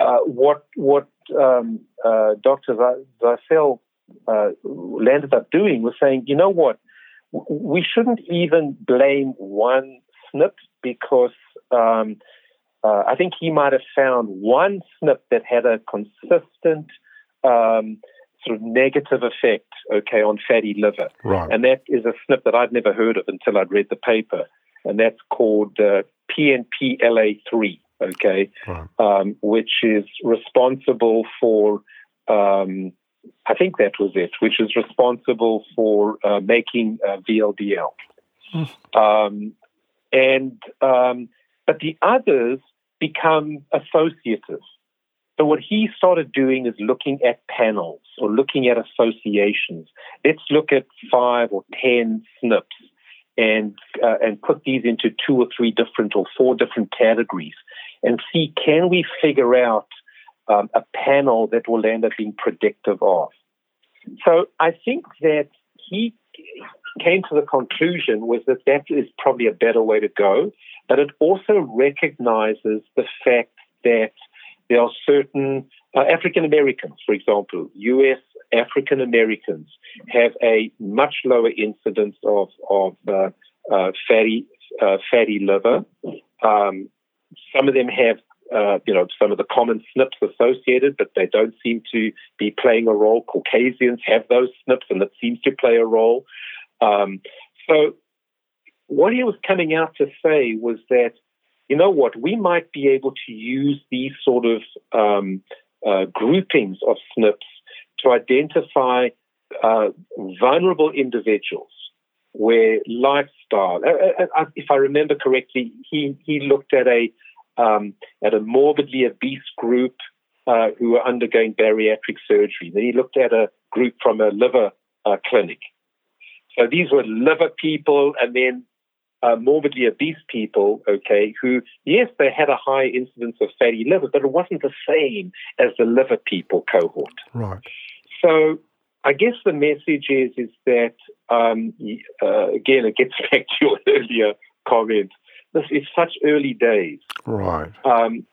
uh, what what um, uh, Dr. Zeisel uh, landed up doing was saying, you know what, we shouldn't even blame one SNP because um, uh, I think he might have found one SNP that had a consistent um, sort of negative effect, okay, on fatty liver. Right. And that is a SNP that I'd never heard of until I'd read the paper. And that's called uh, PNPLA3, okay, right. um, which is responsible for, um, I think that was it, which is responsible for uh, making uh, VLDL. Hmm. Um, and, um, but the others become associative. So what he started doing is looking at panels or looking at associations. Let's look at five or ten SNPs and uh, and put these into two or three different or four different categories and see can we figure out um, a panel that will end up being predictive of. So I think that he came to the conclusion was that that is probably a better way to go, but it also recognizes the fact that there are certain uh, African Americans, for example, U.S. African Americans have a much lower incidence of of uh, uh, fatty uh, fatty liver. Um, some of them have uh, you know, some of the common SNPs associated, but they don't seem to be playing a role. Caucasians have those SNPs, and it seems to play a role. Um, so, what he was coming out to say was that, you know what, we might be able to use these sort of um, uh, groupings of SNPs to identify uh, vulnerable individuals where lifestyle, uh, uh, uh, if I remember correctly, he, he looked at a um, at a morbidly obese group uh, who were undergoing bariatric surgery. Then he looked at a group from a liver uh, clinic. So these were liver people and then uh, morbidly obese people, okay, who, yes, they had a high incidence of fatty liver, but it wasn't the same as the liver people cohort. Right. So I guess the message is is that um, uh, again it gets [LAUGHS] back to your earlier comment. This is such early days. Right. Um,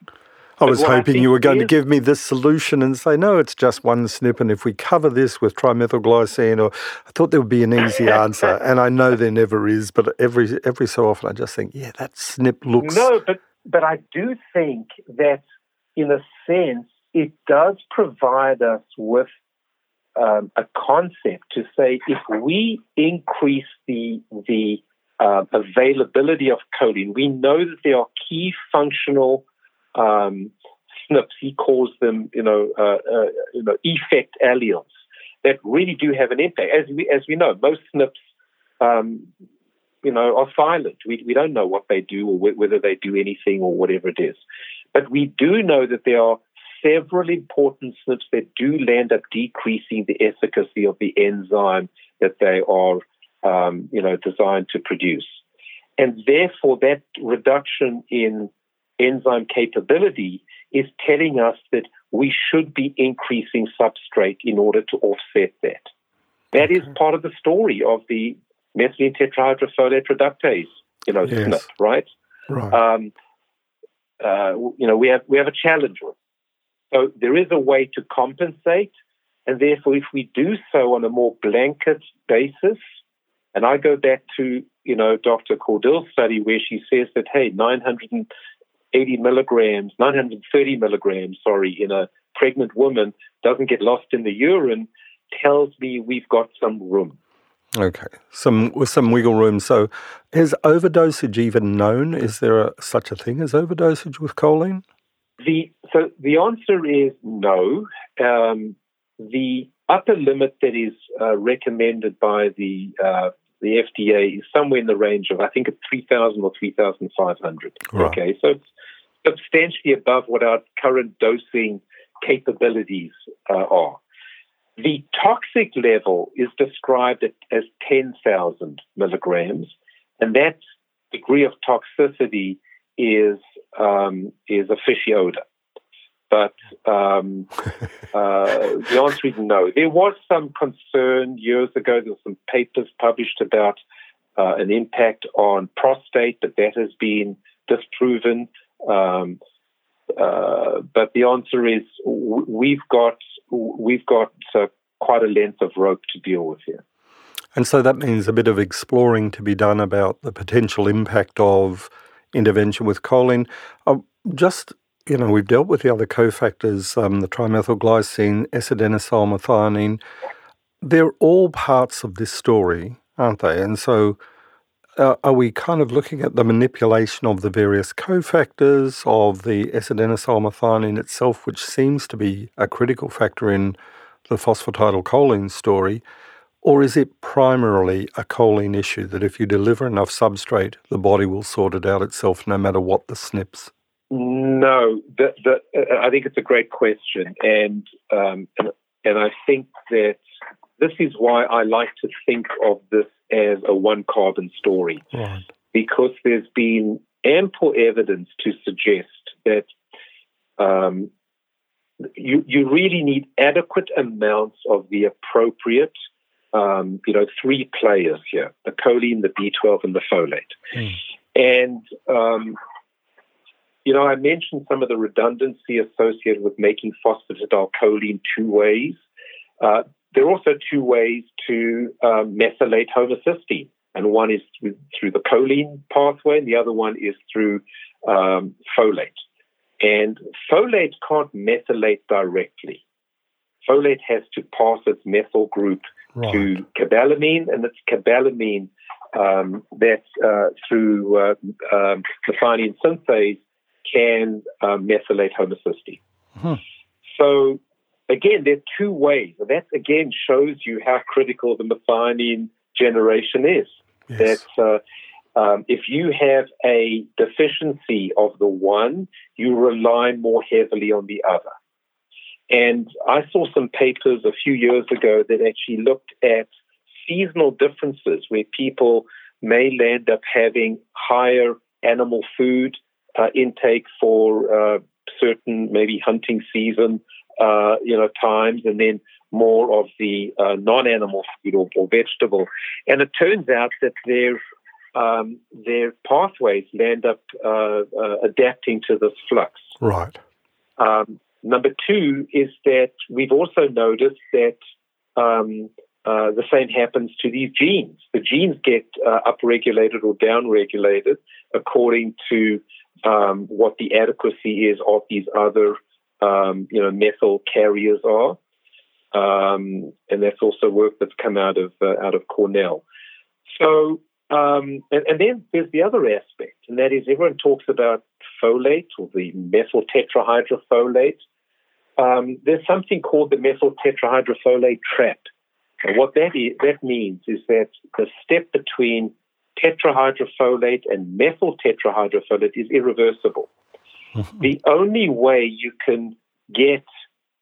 I was hoping I you were going is, to give me this solution and say, no, it's just one SNP. And if we cover this with trimethylglycine, or I thought there would be an easy [LAUGHS] answer. and I know there never is, but every every so often I just think, yeah, that SNP looks. No, but, but I do think that in a sense, it does provide us with um, a concept to say if we increase the, the uh, availability of choline, we know that there are key functional um, SNPs. He calls them, you know, uh, uh, you know, effect alleles that really do have an impact. As we as we know, most SNPs, um, you know, are silent. We we don't know what they do or wh- whether they do anything or whatever it is. But we do know that there are several important SNPs that do land up decreasing the efficacy of the enzyme that they are, um, you know, designed to produce. And therefore, that reduction in enzyme capability is telling us that we should be increasing substrate in order to offset that. That is part of the story of the methylene tetrahydrofolate reductase, you know, yes. SNP, right? Right. Um, uh, you know, we have we have a challenge with. So there is a way to compensate, and therefore, if we do so on a more blanket basis, and I go back to you know Dr. Caudill's study where she says that hey, 900 80 milligrams, 930 milligrams, sorry, in a pregnant woman doesn't get lost in the urine tells me we've got some room. Okay, some some wiggle room. So, is overdosage even known? Is there a, such a thing as overdosage with choline? The so the answer is no. Um, the upper limit that is uh, recommended by the uh, the FDA is somewhere in the range of I think it's three thousand or three thousand five hundred. Right. Okay, so it's substantially above what our current dosing capabilities uh, are. The toxic level is described as 10,000 milligrams, and that degree of toxicity is um, is a fishy odor. But um, [LAUGHS] uh, the answer is no. There was some concern years ago. There were some papers published about uh, an impact on prostate, but that has been disproven. Um, uh, but the answer is we've got we've got uh, quite a length of rope to deal with here. And so that means a bit of exploring to be done about the potential impact of intervention with choline. Uh, just, you know, we've dealt with the other cofactors, um, the trimethylglycine, S-adenosylmethionine. They're all parts of this story, aren't they? And so uh, are we kind of looking at the manipulation of the various cofactors of the S-adenosylmethionine itself, which seems to be a critical factor in the phosphatidylcholine story? Or is it primarily a choline issue that if you deliver enough substrate, the body will sort it out itself no matter what the SNPs? No, the, the, I think it's a great question, and, um, and and I think that this is why I like to think of this as a one carbon story, right. because there's been ample evidence to suggest that um, you you really need adequate amounts of the appropriate um, you know, three players here the choline, the B12, and the folate. Mm. And, um, you know, I mentioned some of the redundancy associated with making phosphatidylcholine two ways. Uh, there are also two ways to um, methylate homocysteine, and one is through, through, the choline pathway, and the other one is through um, folate. And folate can't methylate directly. Folate has to pass its methyl group right. to cobalamin, and it's cobalamin um, that uh, through uh, um, methionine synthase can um, methylate homocysteine. Hmm. So again, there are two ways. And that again shows you how critical the methionine generation is. Yes. That uh, um, if you have a deficiency of the one, you rely more heavily on the other. And I saw some papers a few years ago that actually looked at seasonal differences where people may land up having higher animal food uh, intake for uh, certain maybe hunting season, uh, you know, times, and then more of the uh, non-animal food or, or, vegetable. And it turns out that their um, their pathways land up uh, uh, adapting to this flux. Right. Um, Number two is that we've also noticed that um, uh, the same happens to these genes. The genes get uh, upregulated or downregulated according to um, what the adequacy is of these other, um, you know, methyl carriers are. Um, and that's also work that's come out of uh, out of Cornell. So, um, and, and, then there's the other aspect, and that is everyone talks about folate or the methyl tetrahydrofolate um, there's something called the methyl tetrahydrofolate trap. And what that, is, that means is that the step between tetrahydrofolate and methyl tetrahydrofolate is irreversible. Mm-hmm. [LAUGHS] The only way you can get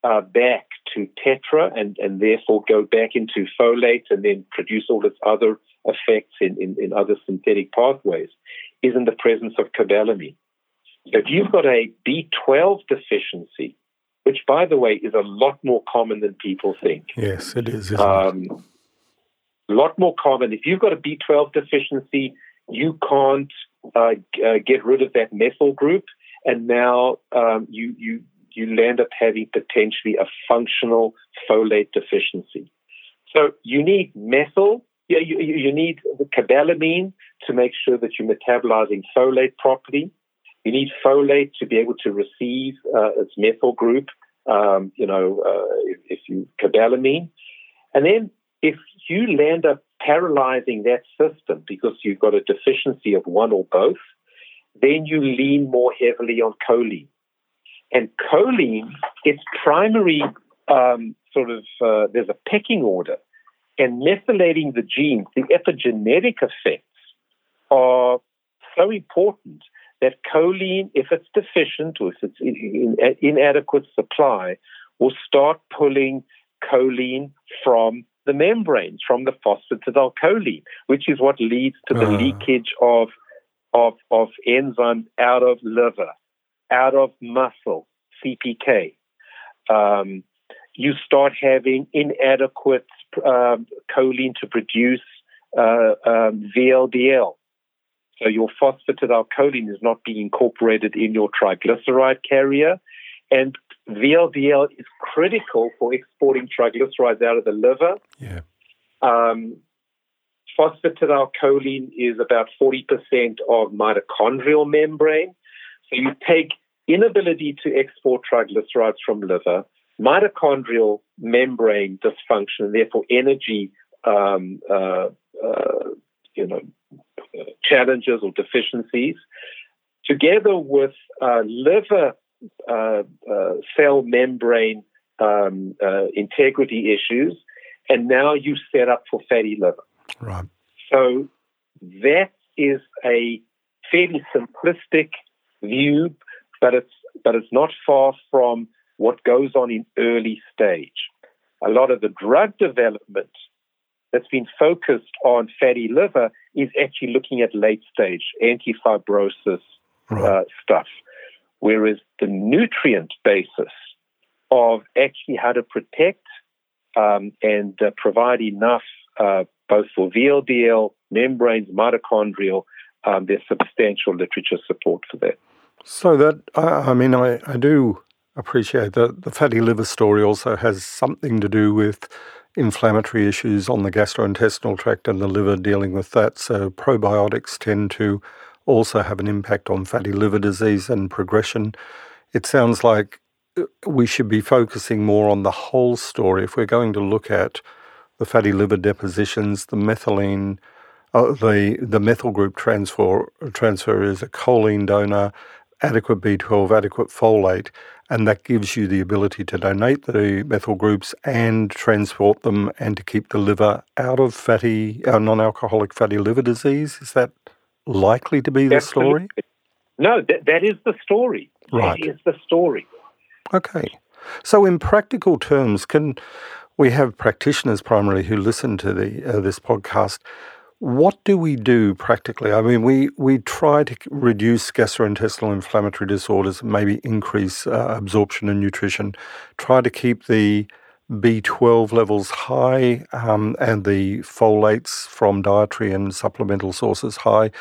uh, back to tetra and, and therefore go back into folate and then produce all its other effects in, in, in other synthetic pathways is in the presence of cobalamin. If you've got a B12 deficiency, which, by the way, is a lot more common than people think. Yes, it is. Um. A lot more common. If you've got a B12 deficiency, you can't uh, uh, get rid of that methyl group, and now um, you you you land up having potentially a functional folate deficiency. So you need methyl. Yeah, you, you need the cobalamin to make sure that you're metabolizing folate properly. You need folate to be able to receive uh, its methyl group, um, you know, uh, if, if, you cobalamin. And then if you land up paralyzing that system because you've got a deficiency of one or both, then you lean more heavily on choline. And choline, its primary um, sort of, uh, there's a pecking order. And methylating the genes, the epigenetic effects are so important that choline, if it's deficient or if it's in, in, inadequate supply, will start pulling choline from the membranes, from the phosphatidylcholine, which is what leads to the uh. leakage of of, of enzymes out of liver, out of muscle, CPK. Um, you start having inadequate choline to produce uh, um, VLDL. So your phosphatidylcholine is not being incorporated in your triglyceride carrier. And VLDL is critical for exporting triglycerides out of the liver. Yeah. Um, phosphatidylcholine is about 40% of mitochondrial membrane. So you take inability to export triglycerides from liver, mitochondrial membrane dysfunction, and therefore energy, um, uh, uh, you know, challenges or deficiencies, together with uh, liver uh, uh, cell membrane um, uh, integrity issues, and now you set up for fatty liver. Right. So that is a fairly simplistic view, but it's but it's not far from what goes on in early stage. A lot of the drug development that's been focused on fatty liver is actually looking at late stage anti-fibrosis right. uh, stuff, whereas the nutrient basis of actually how to protect um, and uh, provide enough uh, both for VLDL, membranes, mitochondrial, um, there's substantial literature support for that. So that I, I mean, I, I do appreciate that the fatty liver story also has something to do with inflammatory issues on the gastrointestinal tract and the liver dealing with that. So probiotics tend to also have an impact on fatty liver disease and progression. It sounds like uh, we should be focusing more on the whole story if we're going to look at the fatty liver depositions, the methylene, uh, the the methyl group transfer transfer is a choline donor, adequate B12, adequate folate, and that gives you the ability to donate the methyl groups and transport them and to keep the liver out of fatty, uh, non-alcoholic fatty liver disease. Is that likely to be the story? No, that, that is the story. Right. That is the story. Okay. So, in practical terms, can we have practitioners primarily who listen to the uh, this podcast? What do we do practically? I mean, we, we try to reduce gastrointestinal inflammatory disorders, maybe increase uh, absorption and nutrition, try to keep the B12 levels high um, and the folates from dietary and supplemental sources high.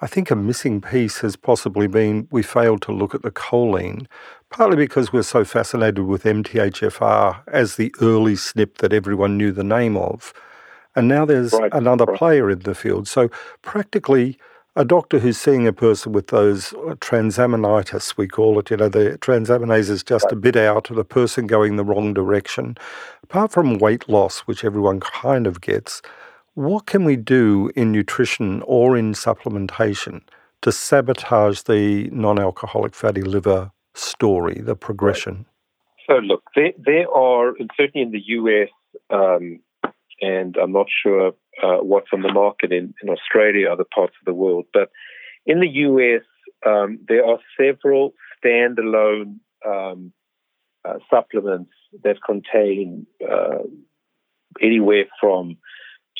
I think a missing piece has possibly been we failed to look at the choline, partly because we're so fascinated with MTHFR as the early SNP that everyone knew the name of. And now there's right, another right. player in the field. So practically, a doctor who's seeing a person with those uh, transaminitis, we call it, you know, the transaminase is just right. a bit out of the person going the wrong direction. Apart from weight loss, which everyone kind of gets, what can we do in nutrition or in supplementation to sabotage the non alcoholic fatty liver story, the progression? So, look, there, there are, and certainly in the US, um, and I'm not sure uh, what's on the market in, in Australia, other parts of the world. But in the US, um, there are several standalone um, uh, supplements that contain uh, anywhere from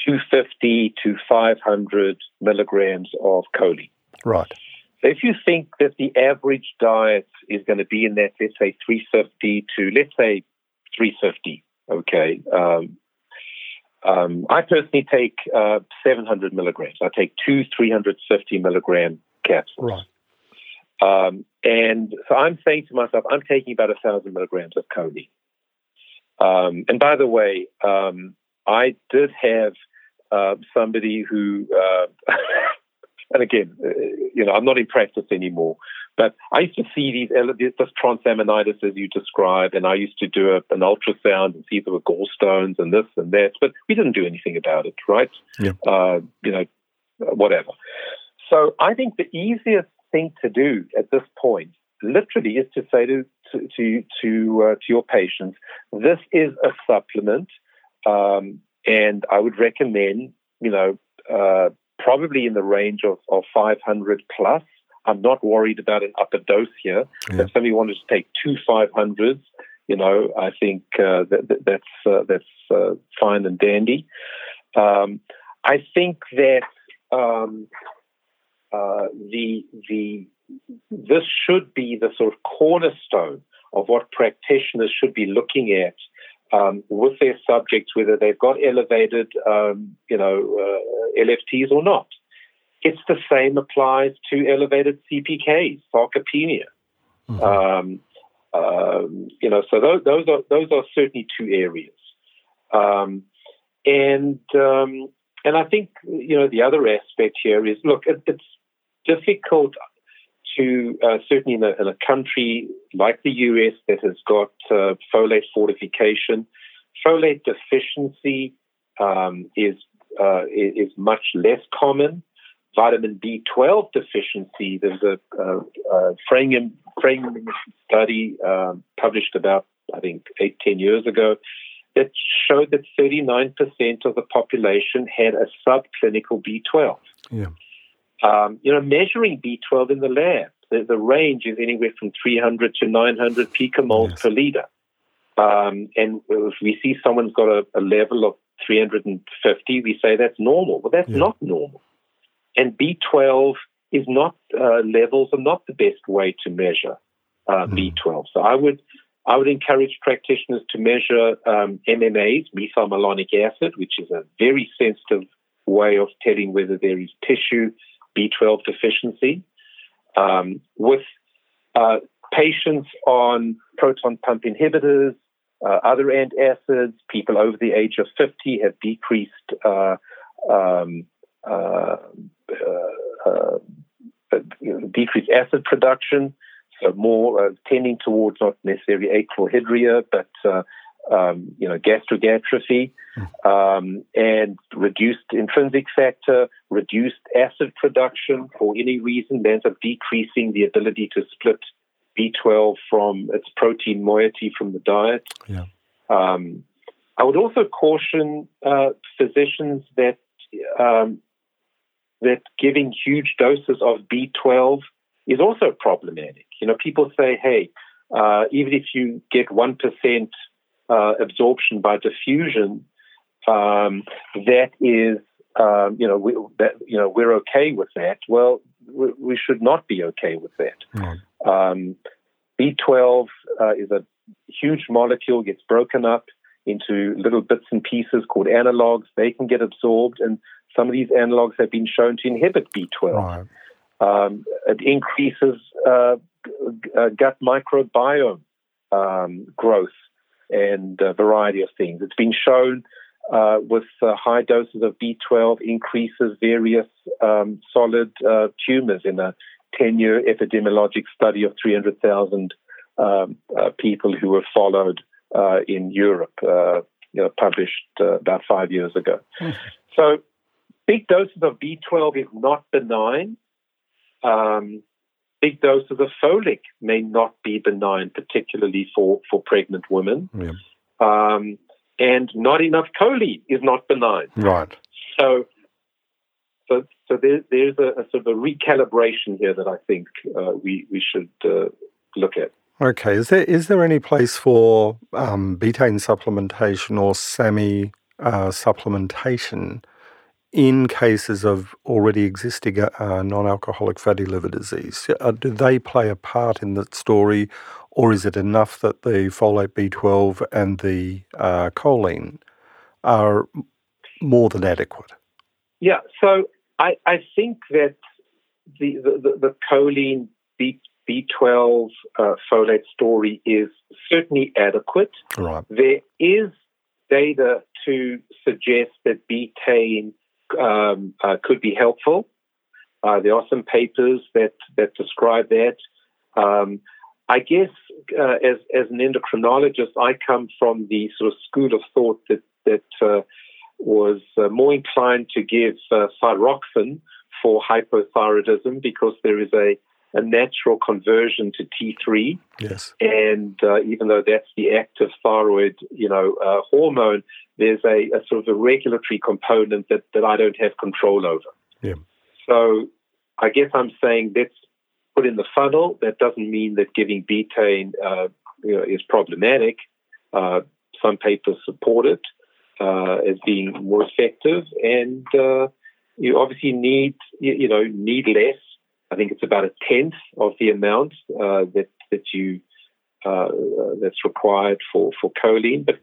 250 to 500 milligrams of choline. Right. So if you think that the average diet is going to be in that, let's say 350 to let's say 350, okay, um, um, I personally take uh, 700 milligrams. I take two 350 milligram capsules. Right. Um, and so I'm saying to myself, I'm taking about a thousand milligrams of choline. Um, and by the way, um, I did have uh, somebody who, uh, [LAUGHS] and again, uh, you know, I'm not in practice anymore, but I used to see these this transaminitis as you described, and I used to do a, an ultrasound and see if there were gallstones and this and that, but we didn't do anything about it, right? Yeah. Uh, you know, whatever. So I think the easiest thing to do at this point, literally, is to say to to to to, uh, to your patients, this is a supplement, um, and I would recommend, you know, uh, probably in the range of, of 500 plus I'm not worried about an upper dose here. Yeah. If somebody wanted to take two 500s, you know, I think uh, that, that, that's uh, that's uh, fine and dandy. Um, I think that um, uh, the the this should be the sort of cornerstone of what practitioners should be looking at um, with their subjects, whether they've got elevated, um, you know, uh, LFTs or not. It's the same applies to elevated CPKs, sarcopenia. Mm-hmm. Um, um, you know, so those, those, are those are certainly two areas. Um, and um, and I think you know the other aspect here is look, it, it's difficult to uh, certainly in a, in a, country like the US that has got uh, folate fortification, folate deficiency um, is uh, is much less common. Vitamin B12 deficiency. There's a, a, a Framingham, study um, published about I think eight ten years ago that showed that 39% of the population had a subclinical B12. Yeah. Um, you know, measuring B12 in the lab, the, the, range is anywhere from 300 to 900 picomoles yes. per liter. Um, and if we see someone's got a, a, level of 350, we say that's normal. But that's yeah. not normal. And B12 is not, uh, levels are not the best way to measure uh, mm. B12. So I would I would encourage practitioners to measure um, MMAs, methyl malonic acid, which is a very sensitive way of telling whether there is tissue B12 deficiency. Um, with uh, patients on proton pump inhibitors, uh, other antacids, people over the age of 50 have decreased uh, um, uh, uh, uh, decreased acid production so more tending towards not necessarily achlorhydria, but um, you know gastric atrophy, um, and reduced intrinsic factor, reduced acid production for any reason, ends up decreasing the ability to split B12 from its protein moiety from the diet. Yeah. Um, I would also caution uh, physicians that um, that giving huge doses of B12 is also problematic. You know, people say, hey, uh, even if you get 1% uh, absorption by diffusion, um, that is, um, you know, we, that, you know, we're okay with that. Well, we, we should not be okay with that. Mm. Um, B12 uh, is a huge molecule, gets broken up into little bits and pieces called analogs. They can get absorbed, and some of these analogs have been shown to inhibit B12. Right. Um, it increases uh, uh, gut microbiome um, growth and a variety of things. It's been shown uh, with uh, high doses of B12 increases various um, solid uh, tumors in a 10 year epidemiologic study of 300,000 um, uh, people who were followed in Europe, you know, published about five years ago. Mm-hmm. So, big doses of B12 is not benign. Um, big doses of folic may not be benign, particularly for, for pregnant women. Yeah. Um, and not enough choline is not benign. Right. So, so, so there, there's a, a, sort of a recalibration here that I think uh, we we should uh, look at. Okay. Is there is there any place for um, betaine supplementation or SAMe uh, supplementation in cases of already existing uh, non alcoholic fatty liver disease? Uh, do they play a part in that story, or is it enough that the folate B12 and the uh, choline are more than adequate? Yeah, so I, I think that the, the, the choline B, B12 uh, folate story is certainly adequate. Right. There is data to suggest that betaine um, uh, could be helpful. Uh, there are some papers that, that describe that. Um, I guess uh, as, as an endocrinologist, I come from the sort of school of thought that, that uh, was uh, more inclined to give uh, thyroxine for hypothyroidism because there is a, a natural conversion to T3. Yes. And even though that's the active thyroid, you know, hormone, there's a, a, sort of a regulatory component that, that I don't have control over. Yeah. So I guess I'm saying let's put in the funnel. That doesn't mean that giving betaine uh, you know, is problematic. Uh, some papers support it uh, as being more effective, and uh, you obviously need you, you know need less. I think it's about a tenth of the amount uh, that that you uh, that's required for for choline, but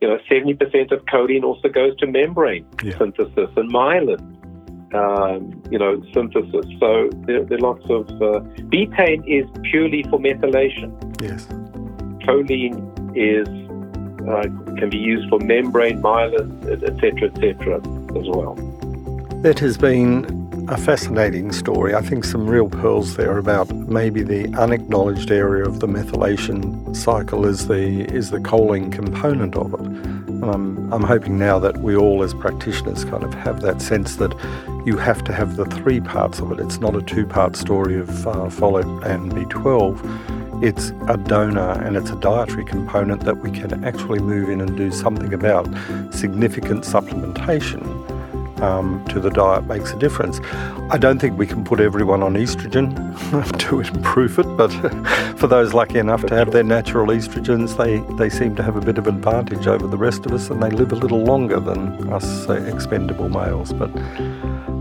you know, 70% of choline also goes to membrane yeah. synthesis and myelin, um, you know, synthesis. So there, there are lots of. Uh, betaine is purely for methylation. Yes. Choline is uh, can be used for membrane, myelin, etc., etc., as well. It has been a fascinating story. I think some real pearls there about maybe the unacknowledged area of the methylation cycle is the is the choline component of it. And I'm, I'm hoping now that we all as practitioners kind of have that sense that you have to have the three parts of it. It's not a two-part story of uh, folate and B12. It's a donor and it's a dietary component that we can actually move in and do something about. Significant supplementation um, to the diet makes a difference. I don't think we can put everyone on estrogen [LAUGHS] to improve it, but [LAUGHS] for those lucky enough to have their natural estrogens, they, they seem to have a bit of advantage over the rest of us and they live a little longer than us uh, expendable males. But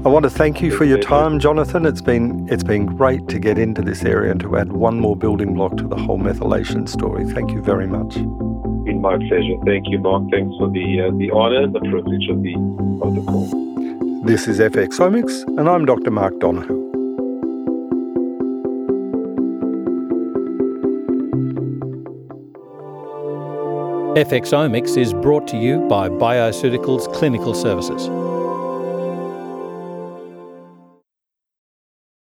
I want to thank you for your time, Jonathan. It's been it's been great to get into this area and to add one more building block to the whole methylation story. Thank you very much. Been my pleasure. Thank you, Mark. Thanks for the uh, the honour and the privilege of the of the call. This is FX Omics, and I'm Dr. Mark Donohoe. FX Omics is brought to you by Bioceuticals Clinical Services